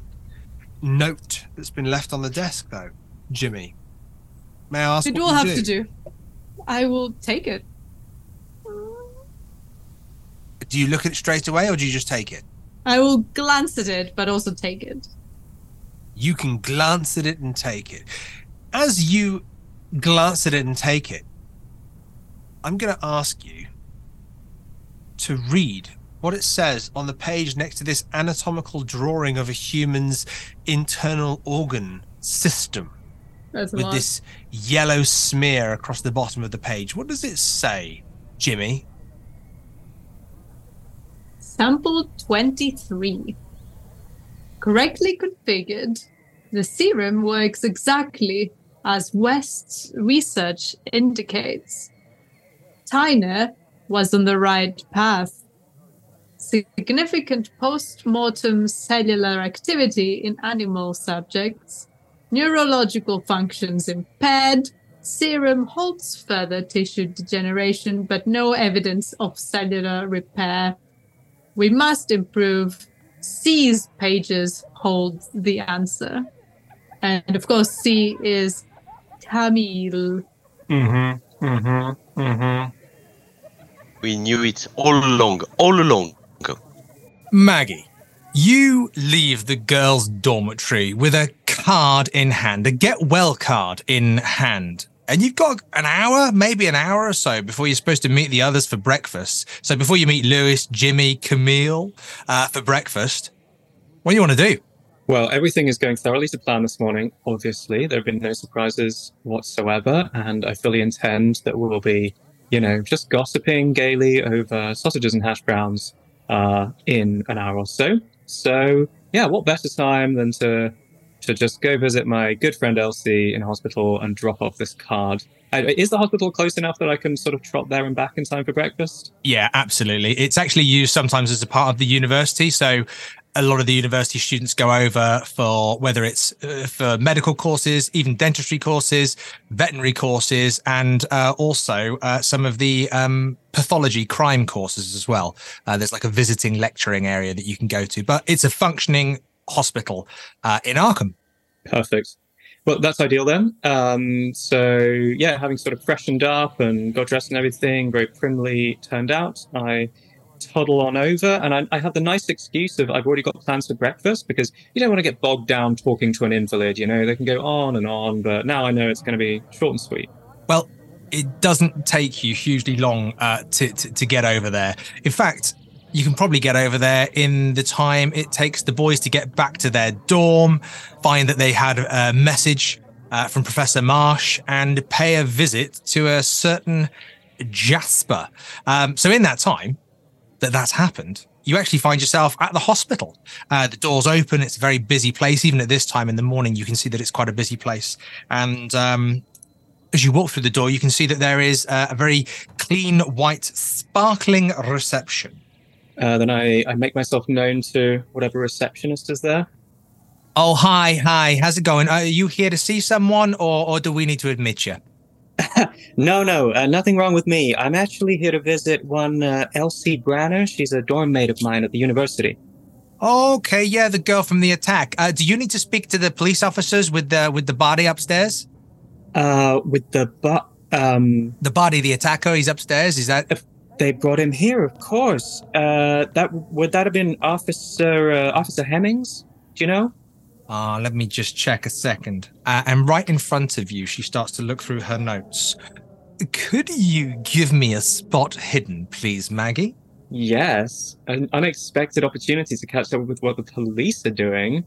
note that's been left on the desk though jimmy may i ask It will have do? to do. I will take it. do you look at it straight away or do you just take it I will glance at it, but also take it. you can glance at it and take it. As you glance at it and take it, I'm going to ask you to read what it says on the page next to this anatomical drawing of a human's internal organ system That's with this yellow smear across the bottom of the page. What does it say, Jimmy? Sample 23. Correctly configured, the serum works exactly as West's research indicates. Tyner was on the right path. Significant post mortem cellular activity in animal subjects, neurological functions impaired, serum halts further tissue degeneration, but no evidence of cellular repair we must improve. C's pages hold the answer. And of course, C is Camille. Mm-hmm. Mm-hmm. Mm-hmm. We knew it all along, all along. Maggie, you leave the girls' dormitory with a card in hand, a get well card in hand. And you've got an hour, maybe an hour or so before you're supposed to meet the others for breakfast. So before you meet Lewis, Jimmy, Camille uh, for breakfast, what do you want to do? Well, everything is going thoroughly to plan this morning. Obviously, there have been no surprises whatsoever, and I fully intend that we will be, you know, just gossiping gaily over sausages and hash browns uh, in an hour or so. So, yeah, what better time than to to just go visit my good friend Elsie in hospital and drop off this card? Uh, Is the hospital close enough that I can sort of trot there and back in time for breakfast? Yeah, absolutely. It's actually used sometimes as a part of the university. So a lot of the university students go over for whether it's uh, for medical courses, even dentistry courses, veterinary courses, and uh, also uh, some of the um, pathology crime courses as well. Uh, there's like a visiting lecturing area that you can go to, but it's a functioning hospital uh, in Arkham. Perfect. Well, that's ideal then. Um, so yeah, having sort of freshened up and got dressed and everything, very primly turned out, I toddle on over and I, I have the nice excuse of I've already got plans for breakfast because you don't want to get bogged down talking to an invalid. You know, they can go on and on, but now I know it's going to be short and sweet. Well, it doesn't take you hugely long uh, to, to to get over there. In fact, you can probably get over there in the time it takes the boys to get back to their dorm, find that they had a message uh, from Professor Marsh, and pay a visit to a certain Jasper. Um, so in that time that that's happened, you actually find yourself at the hospital. Uh, the doors open. It's a very busy place. Even at this time in the morning, you can see that it's quite a busy place. And um, as you walk through the door, you can see that there is uh, a very clean, white, sparkling reception. Uh, then I, I make myself known to whatever receptionist is there. Oh, hi, hi. How's it going? Are you here to see someone, or, or do we need to admit you? No, no, uh, nothing wrong with me. I'm actually here to visit one uh, Elsie Branner. She's a dorm mate of mine at the university. Okay, yeah, the girl from the attack. Uh, do you need to speak to the police officers with the with the body upstairs? Uh, with the but um, The body, the attacker, he's upstairs. Is that? they brought him here, of course. Uh, that would that have been Officer uh, Officer Hemmings? Do you know? Uh, let me just check a second. Uh, and right in front of you, she starts to look through her notes. Could you give me a spot hidden, please, Maggie? Yes, an unexpected opportunity to catch up with what the police are doing.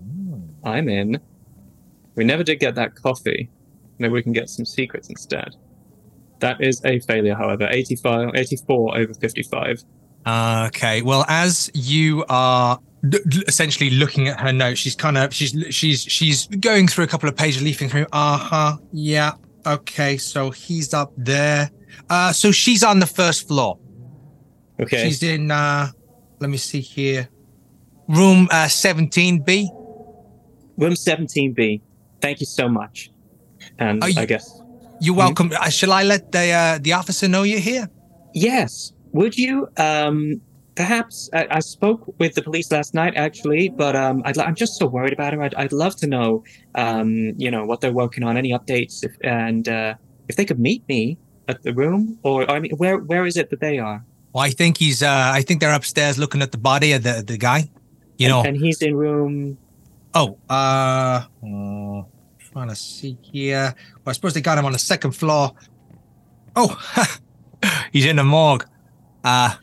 I'm in. We never did get that coffee. Maybe we can get some secrets instead. That is a failure, however. 85, 84 over 55. Okay. Well, as you are essentially looking at her notes, she's kind of she's she's she's going through a couple of pages, leafing through. Uh huh. Yeah. Okay. So he's up there. Uh, so she's on the first floor. Okay. She's in. uh Let me see here. Room uh, 17B. Room 17B. Thank you so much. And Are you- I guess. You're welcome. Uh, shall I let the uh, the officer know you're here? Yes. Would you, um, perhaps, I, I spoke with the police last night, actually, but, um, I'd, i'm just so worried about her. I'd, I'd love to know, um, you know, what they're working on, any updates, if, and, uh, if they could meet me at the room, or, I mean, where, where is it that they are? Well, I think he's. uh I think they're upstairs looking at the body of the the guy. You and, know. and he's in room, Oh, uh, uh, trying to see here. Well, I suppose they got him on the second floor. Oh, he's in the morgue. Uh,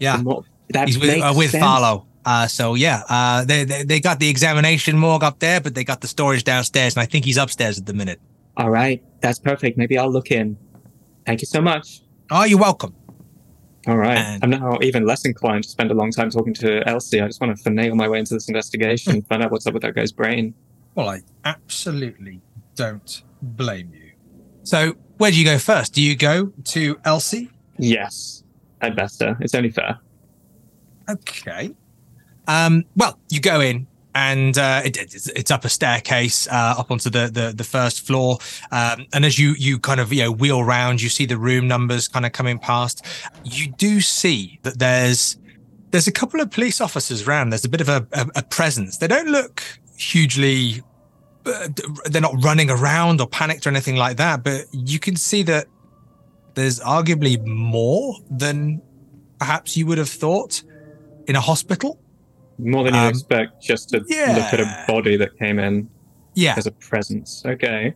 yeah, the that he's with, uh, with sense. Farlow. Uh, so yeah, uh, they, they they got the examination morgue up there, but they got the storage downstairs, and I think he's upstairs at the minute. All right. That's perfect. Maybe I'll look in. Thank you so much. Oh, you're welcome. All right. And- I'm now even less inclined to spend a long time talking to Elsie. I just want to finagle my way into this investigation, find out what's up with that guy's brain. Well, I absolutely don't blame you. So, where do you go first? Do you go to Elsie? Yes, I'd. It's only fair. Okay. Um, well, you go in and uh, it, it's, it's up a staircase uh, up onto the, the the first floor. Um, and as you you kind of you know wheel around, you see the room numbers kind of coming past. You do see that there's there's a couple of police officers around. There's a bit of a, a, a presence. They don't look hugely. uh, They're not running around or panicked or anything like that. But you can see that there's arguably more than perhaps you would have thought in a hospital. More than you Um, expect just to yeah. look at a body that came in Yeah. as a presence. Okay.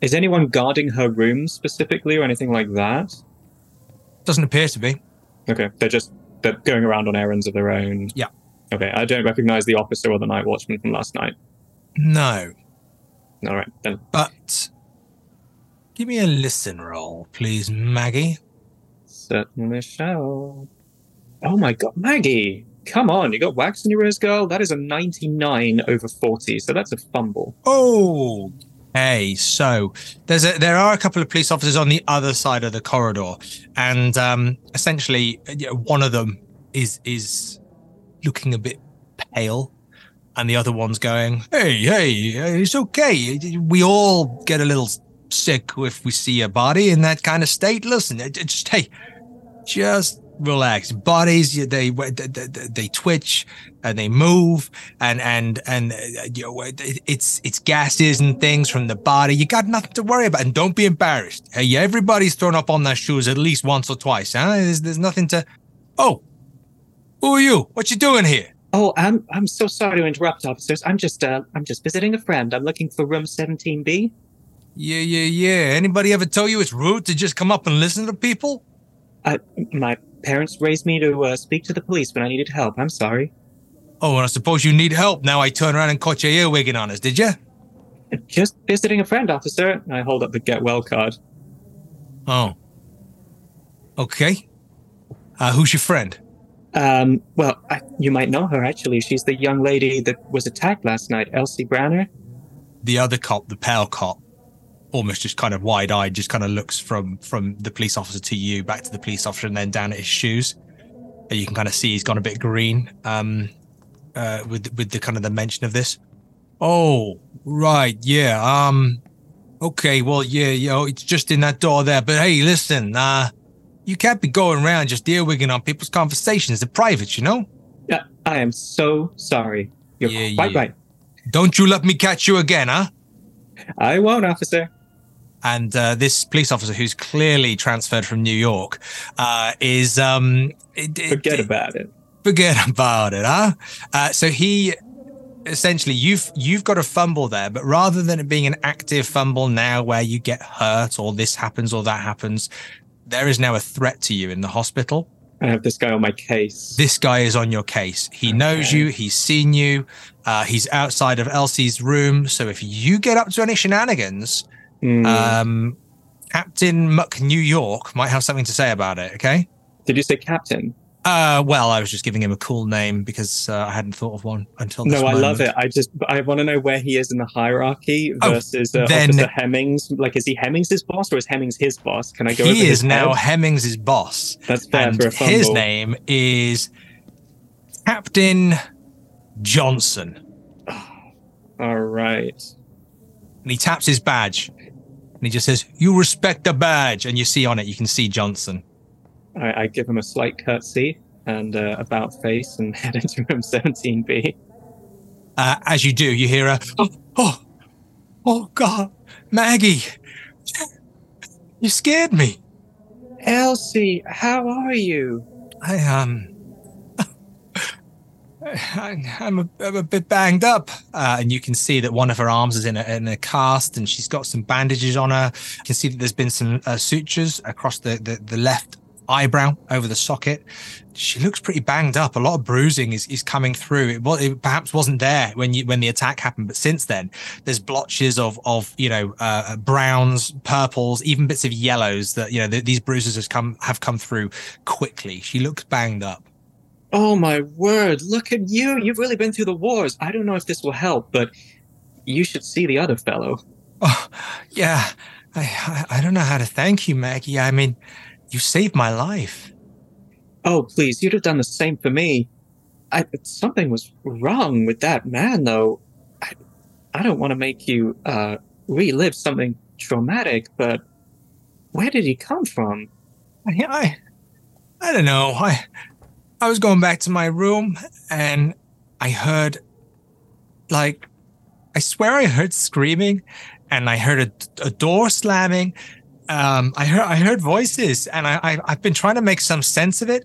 Is anyone guarding her room specifically or anything like that? Doesn't appear to be. Okay. They're just they're going around on errands of their own. Yeah. Okay. I don't recognize the officer or the night watchman from last night. No. All right. Then But give me a listen roll, please, Maggie. Certainly shall. Oh my god, Maggie! Come on, you got wax in your ears, girl? That is a 99 over 40, so that's a fumble. Oh. Hey, so there's a there are a couple of police officers on the other side of the corridor, and um, essentially, one of them is is looking a bit pale, and the other one's going, "Hey, hey, it's okay. We all get a little sick if we see a body in that kind of state. Listen, just hey, just relax. Bodies they, they, they, they twitch and they move, and and and uh, you know it's it's gases and things from the body. You got nothing to worry about, and don't be embarrassed. Hey, everybody's thrown up on their shoes at least once or twice. Huh? There's, there's nothing to. Oh, who are you? What you doing here? Oh, I'm I'm so sorry to interrupt, officers. I'm just uh I'm just visiting a friend. I'm looking for room 17B. Yeah, yeah, yeah. Anybody ever tell you it's rude to just come up and listen to people? Uh, my parents raised me to uh, speak to the police when I needed help. I'm sorry. Oh, and I suppose you need help. Now I turn around and caught your earwigging on us, did you? Just visiting a friend, officer. I hold up the get well card. Oh. Okay. Uh, who's your friend? Um, well, I, you might know her actually. She's the young lady that was attacked last night, Elsie Branner. The other cop, the pale cop, almost just kind of wide eyed, just kind of looks from from the police officer to you, back to the police officer, and then down at his shoes. And you can kind of see he's gone a bit green. Um, uh, with with the kind of the mention of this. Oh, right, yeah. Um, okay, well, yeah, you know, it's just in that door there. But hey, listen, uh, you can't be going around just earwigging on people's conversations. They're private, you know. Yeah, I am so sorry. You're Yeah, quite yeah. right. Don't you let me catch you again, huh? I won't, officer. And uh, this police officer who's clearly transferred from New York uh, is um it- it- Forget about it. forget about it huh? Uh, so he essentially you've you've got a fumble there but rather than it being an active fumble now where you get hurt or this happens or that happens there is now a threat to you in the hospital. I have this guy on my case. this guy is on your case. He knows you. He's seen you. Uh, he's outside of elsie's room. So if you get up to any shenanigans Hmm. um, Captain Muck New York might have something to say about it. Okay. Did you say captain? Uh, well, I was just giving him a cool name because uh, I hadn't thought of one until this No, I love it. I just I want to know where he is in the hierarchy Oh, versus uh, then- Officer Hemmings. Like, is he Hemmings' boss or is Hemmings his boss? Can I go? over He is now? Hemmings' boss, That's fair and for a fumble. his name is Captain Johnson. All right. And he taps his badge, and he just says, "You respect the badge," and you see on it, you can see Johnson. I, I give him a slight curtsy and uh, about face and head into room 17B. Uh, as you do, you hear a, "Oh, oh, oh God, Maggie, you scared me." Elsie, how are you? I um, I'm, a, I'm a bit banged up, uh, and you can see that one of her arms is in a, in a cast, and she's got some bandages on her. You can see that there's been some uh, sutures across the, the the left eyebrow over the socket. She looks pretty banged up. A lot of bruising is, is coming through. It, it perhaps wasn't there when you when the attack happened, but since then there's blotches of of you know uh, browns, purples, even bits of yellows that you know th- these bruises have come have come through quickly. She looks banged up. Oh my word, look at you. You've really been through the wars. I don't know if this will help, but you should see the other fellow. Oh, yeah. I, I I don't know how to thank you, Maggie. I mean, you saved my life. Oh, please, you'd have done the same for me. I, something was wrong with that man, though. I, I don't want to make you uh, relive something traumatic, but where did he come from? I, I I don't know. I I was going back to my room and I heard like I swear I heard screaming and I heard a, a door slamming. Um, I heard I heard voices and I, I I've been trying to make some sense of it.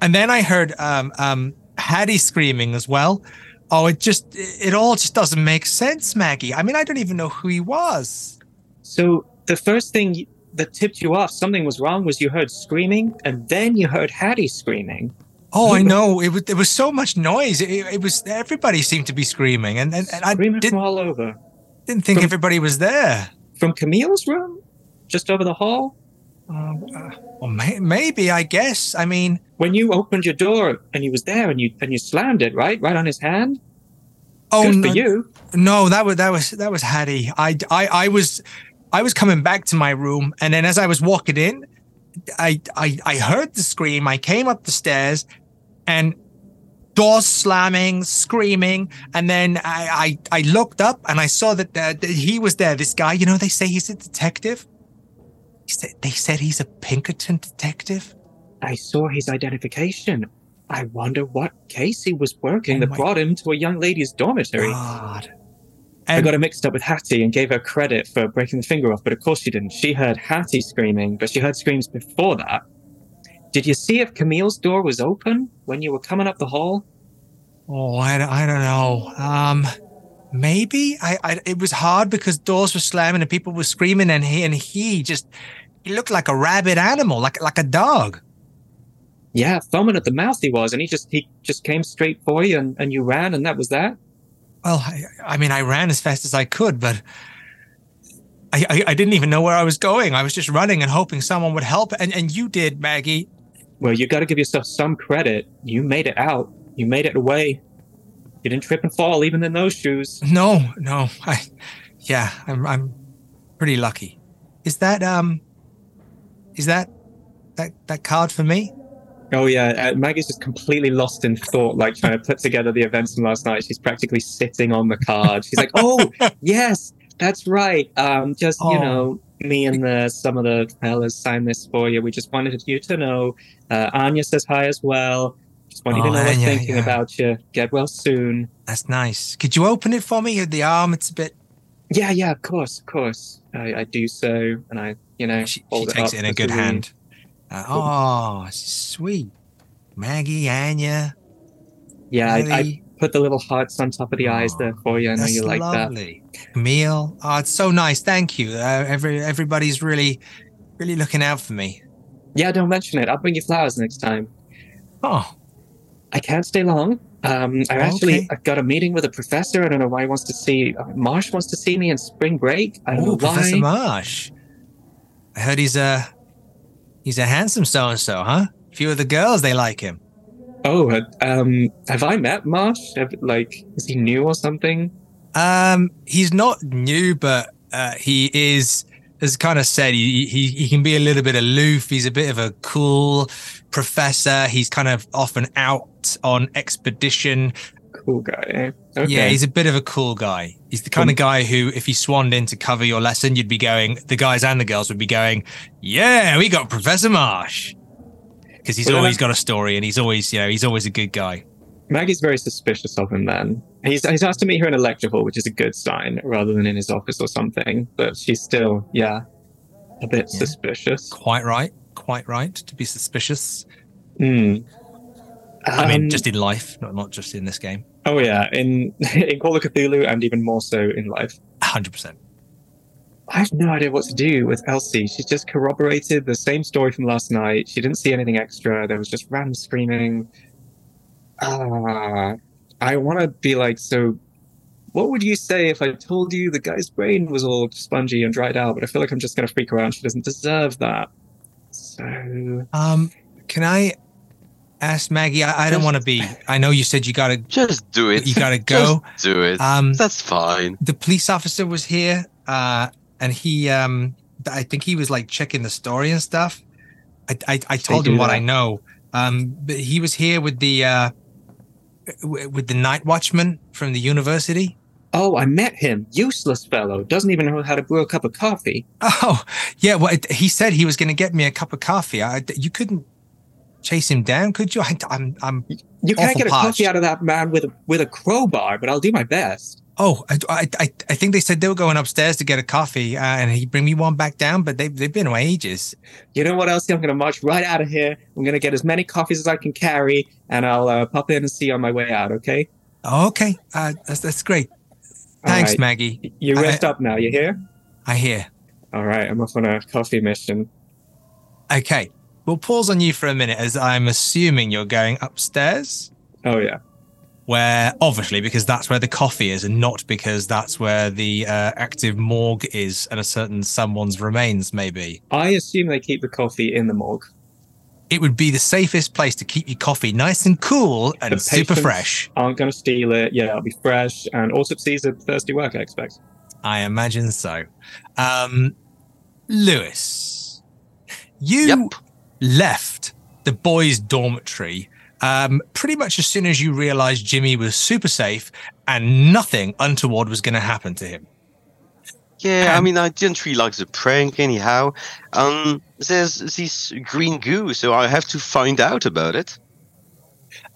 And then I heard um um Hattie screaming as well. Oh, it just it all just doesn't make sense, Maggie. I mean, I don't even know who he was. So the first thing that tipped you off something was wrong was you heard screaming, and then you heard Hattie screaming. Oh, I know. It was there was so much noise. It, it was everybody seemed to be screaming, and and, and I screaming didn't, from all over. didn't think from- everybody was there. From Camille's room? Just over the hall? Uh, uh, well, may, maybe I guess. I mean, When you opened your door and he was there and you and you slammed it, right? Right on his hand? oh Good no, for you. no, that was that was that was Hattie. I, I I was I was coming back to my room, and then as I was walking in, I I I heard the scream. I came up the stairs, and doors slamming, screaming, and then I I, I looked up and I saw that, uh, that he was there. This guy, you know, they say he's a detective. He said, they said he's a Pinkerton detective. I saw his identification. I wonder what case he was working Oh that brought him to a young lady's dormitory. God. I got her mixed up with Hattie and gave her credit for breaking the finger off, but of course she didn't. She heard Hattie screaming, but she heard screams before that. Did you see if Camille's door was open when you were coming up the hall? Oh, I, don't- I don't know. Um, maybe I, I. It was hard because doors were slamming and people were screaming, and he and he just he looked like a rabid animal, like like a dog. Yeah, foaming at the mouth he was, and he just he just came straight for you, and, and you ran, and that was that. Well, I, I mean, I ran as fast as I could, but I, I I didn't even know where I was going. I was just running and hoping someone would help, and and you did, Maggie. Well, you got to give yourself some credit. You made it out. You made it away. You didn't trip and fall, even in those shoes. No, no, I, yeah, I'm I'm pretty lucky. Is that um, is that that that card for me? Oh yeah, uh, Maggie's just completely lost in thought, like trying to put together the events from last night. She's practically sitting on the card. She's like, "Oh yes, that's right. Um, just you Oh. know, me and the, some of the fellas signed this for you. We just wanted you to know. Uh, Anya says hi as well. Just want you to Oh, know Anya, thinking yeah. about you. Get well soon. That's nice. Could you open it for me? The arm, it's a bit. Yeah, yeah, of course, of course. I, I do so, and I, you know, She, she hold takes it in a good hand. Uh, oh, sweet. Maggie, Anya, Yeah, I, I. put the little hearts on top of the eyes there for you. I know you like that. lovely. Camille, oh, it's so nice. Thank you. Uh, every everybody's really, really looking out for me. Yeah, don't mention it. I'll bring you flowers next time. Oh, I can't stay long. Um, I actually Okay. I've got a meeting with a professor. I don't know why he wants to see. Uh, Marsh wants to see me in spring break. I don't oh, know Professor why. Marsh. I heard he's a he's a handsome so and so, huh? Few of the girls they like him. Oh, um, have I met Marsh? Have, like, is he new or something? Um, he's not new, but uh, he is, as kind of said, he, he he can be a little bit aloof. He's a bit of a cool professor. He's kind of often out on expedition. Cool guy. eh? Okay. Yeah, he's a bit of a cool guy. He's the kind of guy who, if he swanned in to cover your lesson, you'd be going, the guys and the girls would be going, yeah, we got Professor Marsh. Because he's Well, always got a story and he's always, you know, he's always a good guy. Maggie's very suspicious of him. Then he's he's asked to meet her in a lecture hall, which is a good sign, rather than in his office or something. But she's still, yeah, a bit Yeah. suspicious. Quite right. Quite right to be suspicious. Hmm. I mean, Um, just in life, not, not just in this game. Oh yeah, in in Call of Cthulhu and even more so in life. 100%. I have no idea what to do with Elsie. She's just corroborated the same story from last night. She didn't see anything extra. There was just random screaming. Ah, I want to be like, so what would you say if I told you the guy's brain was all spongy and dried out? But I feel like I'm just going to freak her out. She doesn't deserve that. So, Um, can I ask Maggie? I, I don't want to be. I know you said you gotta Just do it. you gotta go. Just do it. Um, That's fine. the police officer was here, uh, and he um, I think he was like checking the story and stuff. I I, I told him what that. I know. Um, but he was here with the uh, w- with the night watchman from the university. oh, I met him. Useless fellow. Doesn't even know how to brew a cup of coffee. Oh, yeah. Well, it, he said he was going to get me a cup of coffee. I, you couldn't chase him down, could you? I, I'm, I'm. You can't get a parched. coffee out of that man with a, with a crowbar, but I'll do my best. Oh, I, I, I- I think they said they were going upstairs to get a coffee, uh, and he'd bring me one back down. But they've, they've been away ages. You know what else? I'm going to march right out of here. I'm going to get as many coffees as I can carry, and I'll uh, pop in and see you on my way out. Okay? Okay, uh, that's that's great. Thanks, right. Maggie. You I- rest up now. You hear? I hear. All right. I'm off on a coffee mission. Okay, we'll pause on you for a minute, as I'm assuming you're going upstairs. Oh yeah. Where obviously because that's where the coffee is and not because that's where the uh, active morgue is and a certain someone's remains maybe. I assume they keep the coffee in the morgue. It would be the safest place to keep your coffee nice and cool and The super fresh. Aren't going to steal it. Yeah, it'll be fresh. And autopsies are thirsty work, I expect. I imagine so. Um, Lewis, you Yep. left the boys' dormitory um, pretty much as soon as you realized Jimmy was super safe and nothing untoward was going to happen to him. Yeah, I mean, I didn't really like the prank anyhow. Um, there's this green goo, so I have to find out about it.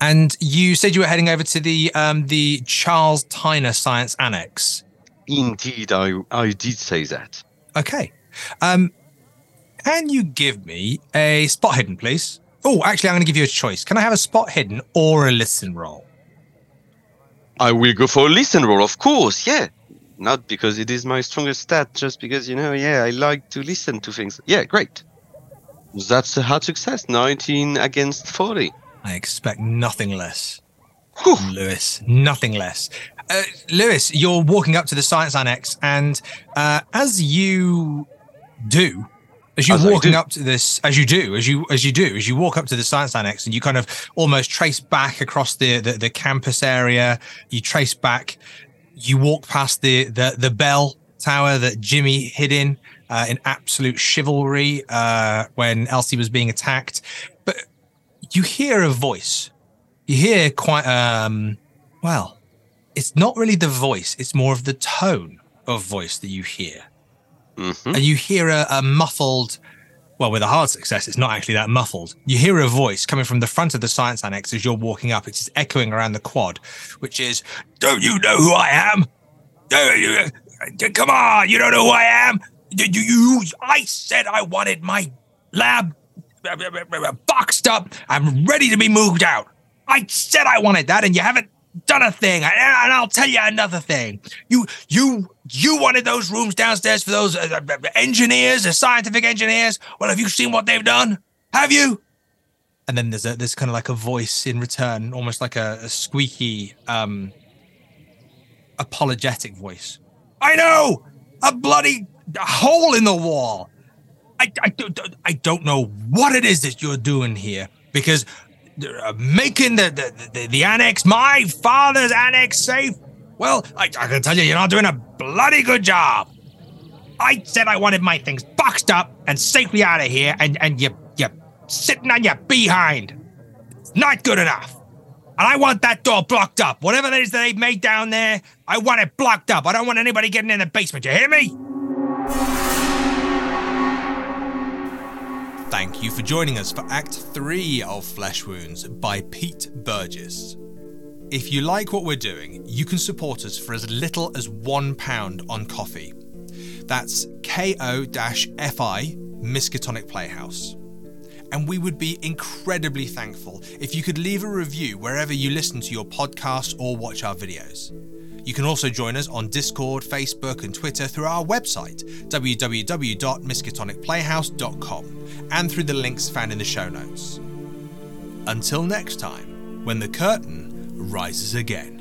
And you said you were heading over to the um, the Charles Tyner Science Annex. Indeed, I I did say that. Okay. Um, can you give me a spot hidden, please? Oh, actually, I'm going to give you a choice. Can I have a spot hidden or a listen roll? I will go for a listen roll, of course. Yeah, not because it is my strongest stat, just because you know. Yeah, I like to listen to things. Yeah, great. That's a hard success. 19 against 40. I expect nothing less. Whew. Lewis, nothing less. Uh, Lewis, you're walking up to the science annex, and uh, as you do, as you're As walking up to this, as you do, as you as you do, as you walk up to the science annex, and you kind of almost trace back across the the, the campus area. You trace back. You walk past the the the bell tower that Jimmy hid in uh, in absolute chivalry uh, when Elsie was being attacked, but you hear a voice you hear quite um well it's not really the voice it's more of the tone of voice that you hear hmm and you hear a, a muffled well with a hard success it's not actually that muffled. You hear a voice coming from the front of the science annex as you're walking up. It's echoing around the quad which is don't you know who i am? You- come on you don't know who i am? Did you i said i wanted my lab uh, boxed up i'm ready to be moved out. I said i wanted that and you haven't done a thing. And i'll tell you another thing. You you you wanted those rooms downstairs for those uh, uh, engineers the scientific engineers. Well have you seen what they've done? Have you? And then there's a there's kind of like a voice in return almost like a, a squeaky um apologetic voice. I know! A bloody hole in the wall! I, I, don't- I don't know what it is that you're doing here because uh, Uh, making the, the, the, the annex, my father's annex safe, well, I, I can tell you, you're not doing a bloody good job. I said I wanted my things boxed up and safely out of here, and, and you, you're sitting on your behind. It's not good enough. And I want that door blocked up. Whatever it is that they've made down there, I want it blocked up. I don't want anybody getting in the basement. You hear me? Thank you for joining us for Act 3 of Flesh Wounds by Pete Burgess. If you like what we're doing, you can support us for as little as £1 on Ko-fi. That's ko-fi Miskatonic Playhouse. And we would be incredibly thankful if you could leave a review wherever you listen to your podcasts or watch our videos. You can also join us on Discord, Facebook, and Twitter through our website, www.miskatonicplayhouse.com, and through the links found in the show notes. Until next time, when the curtain rises again.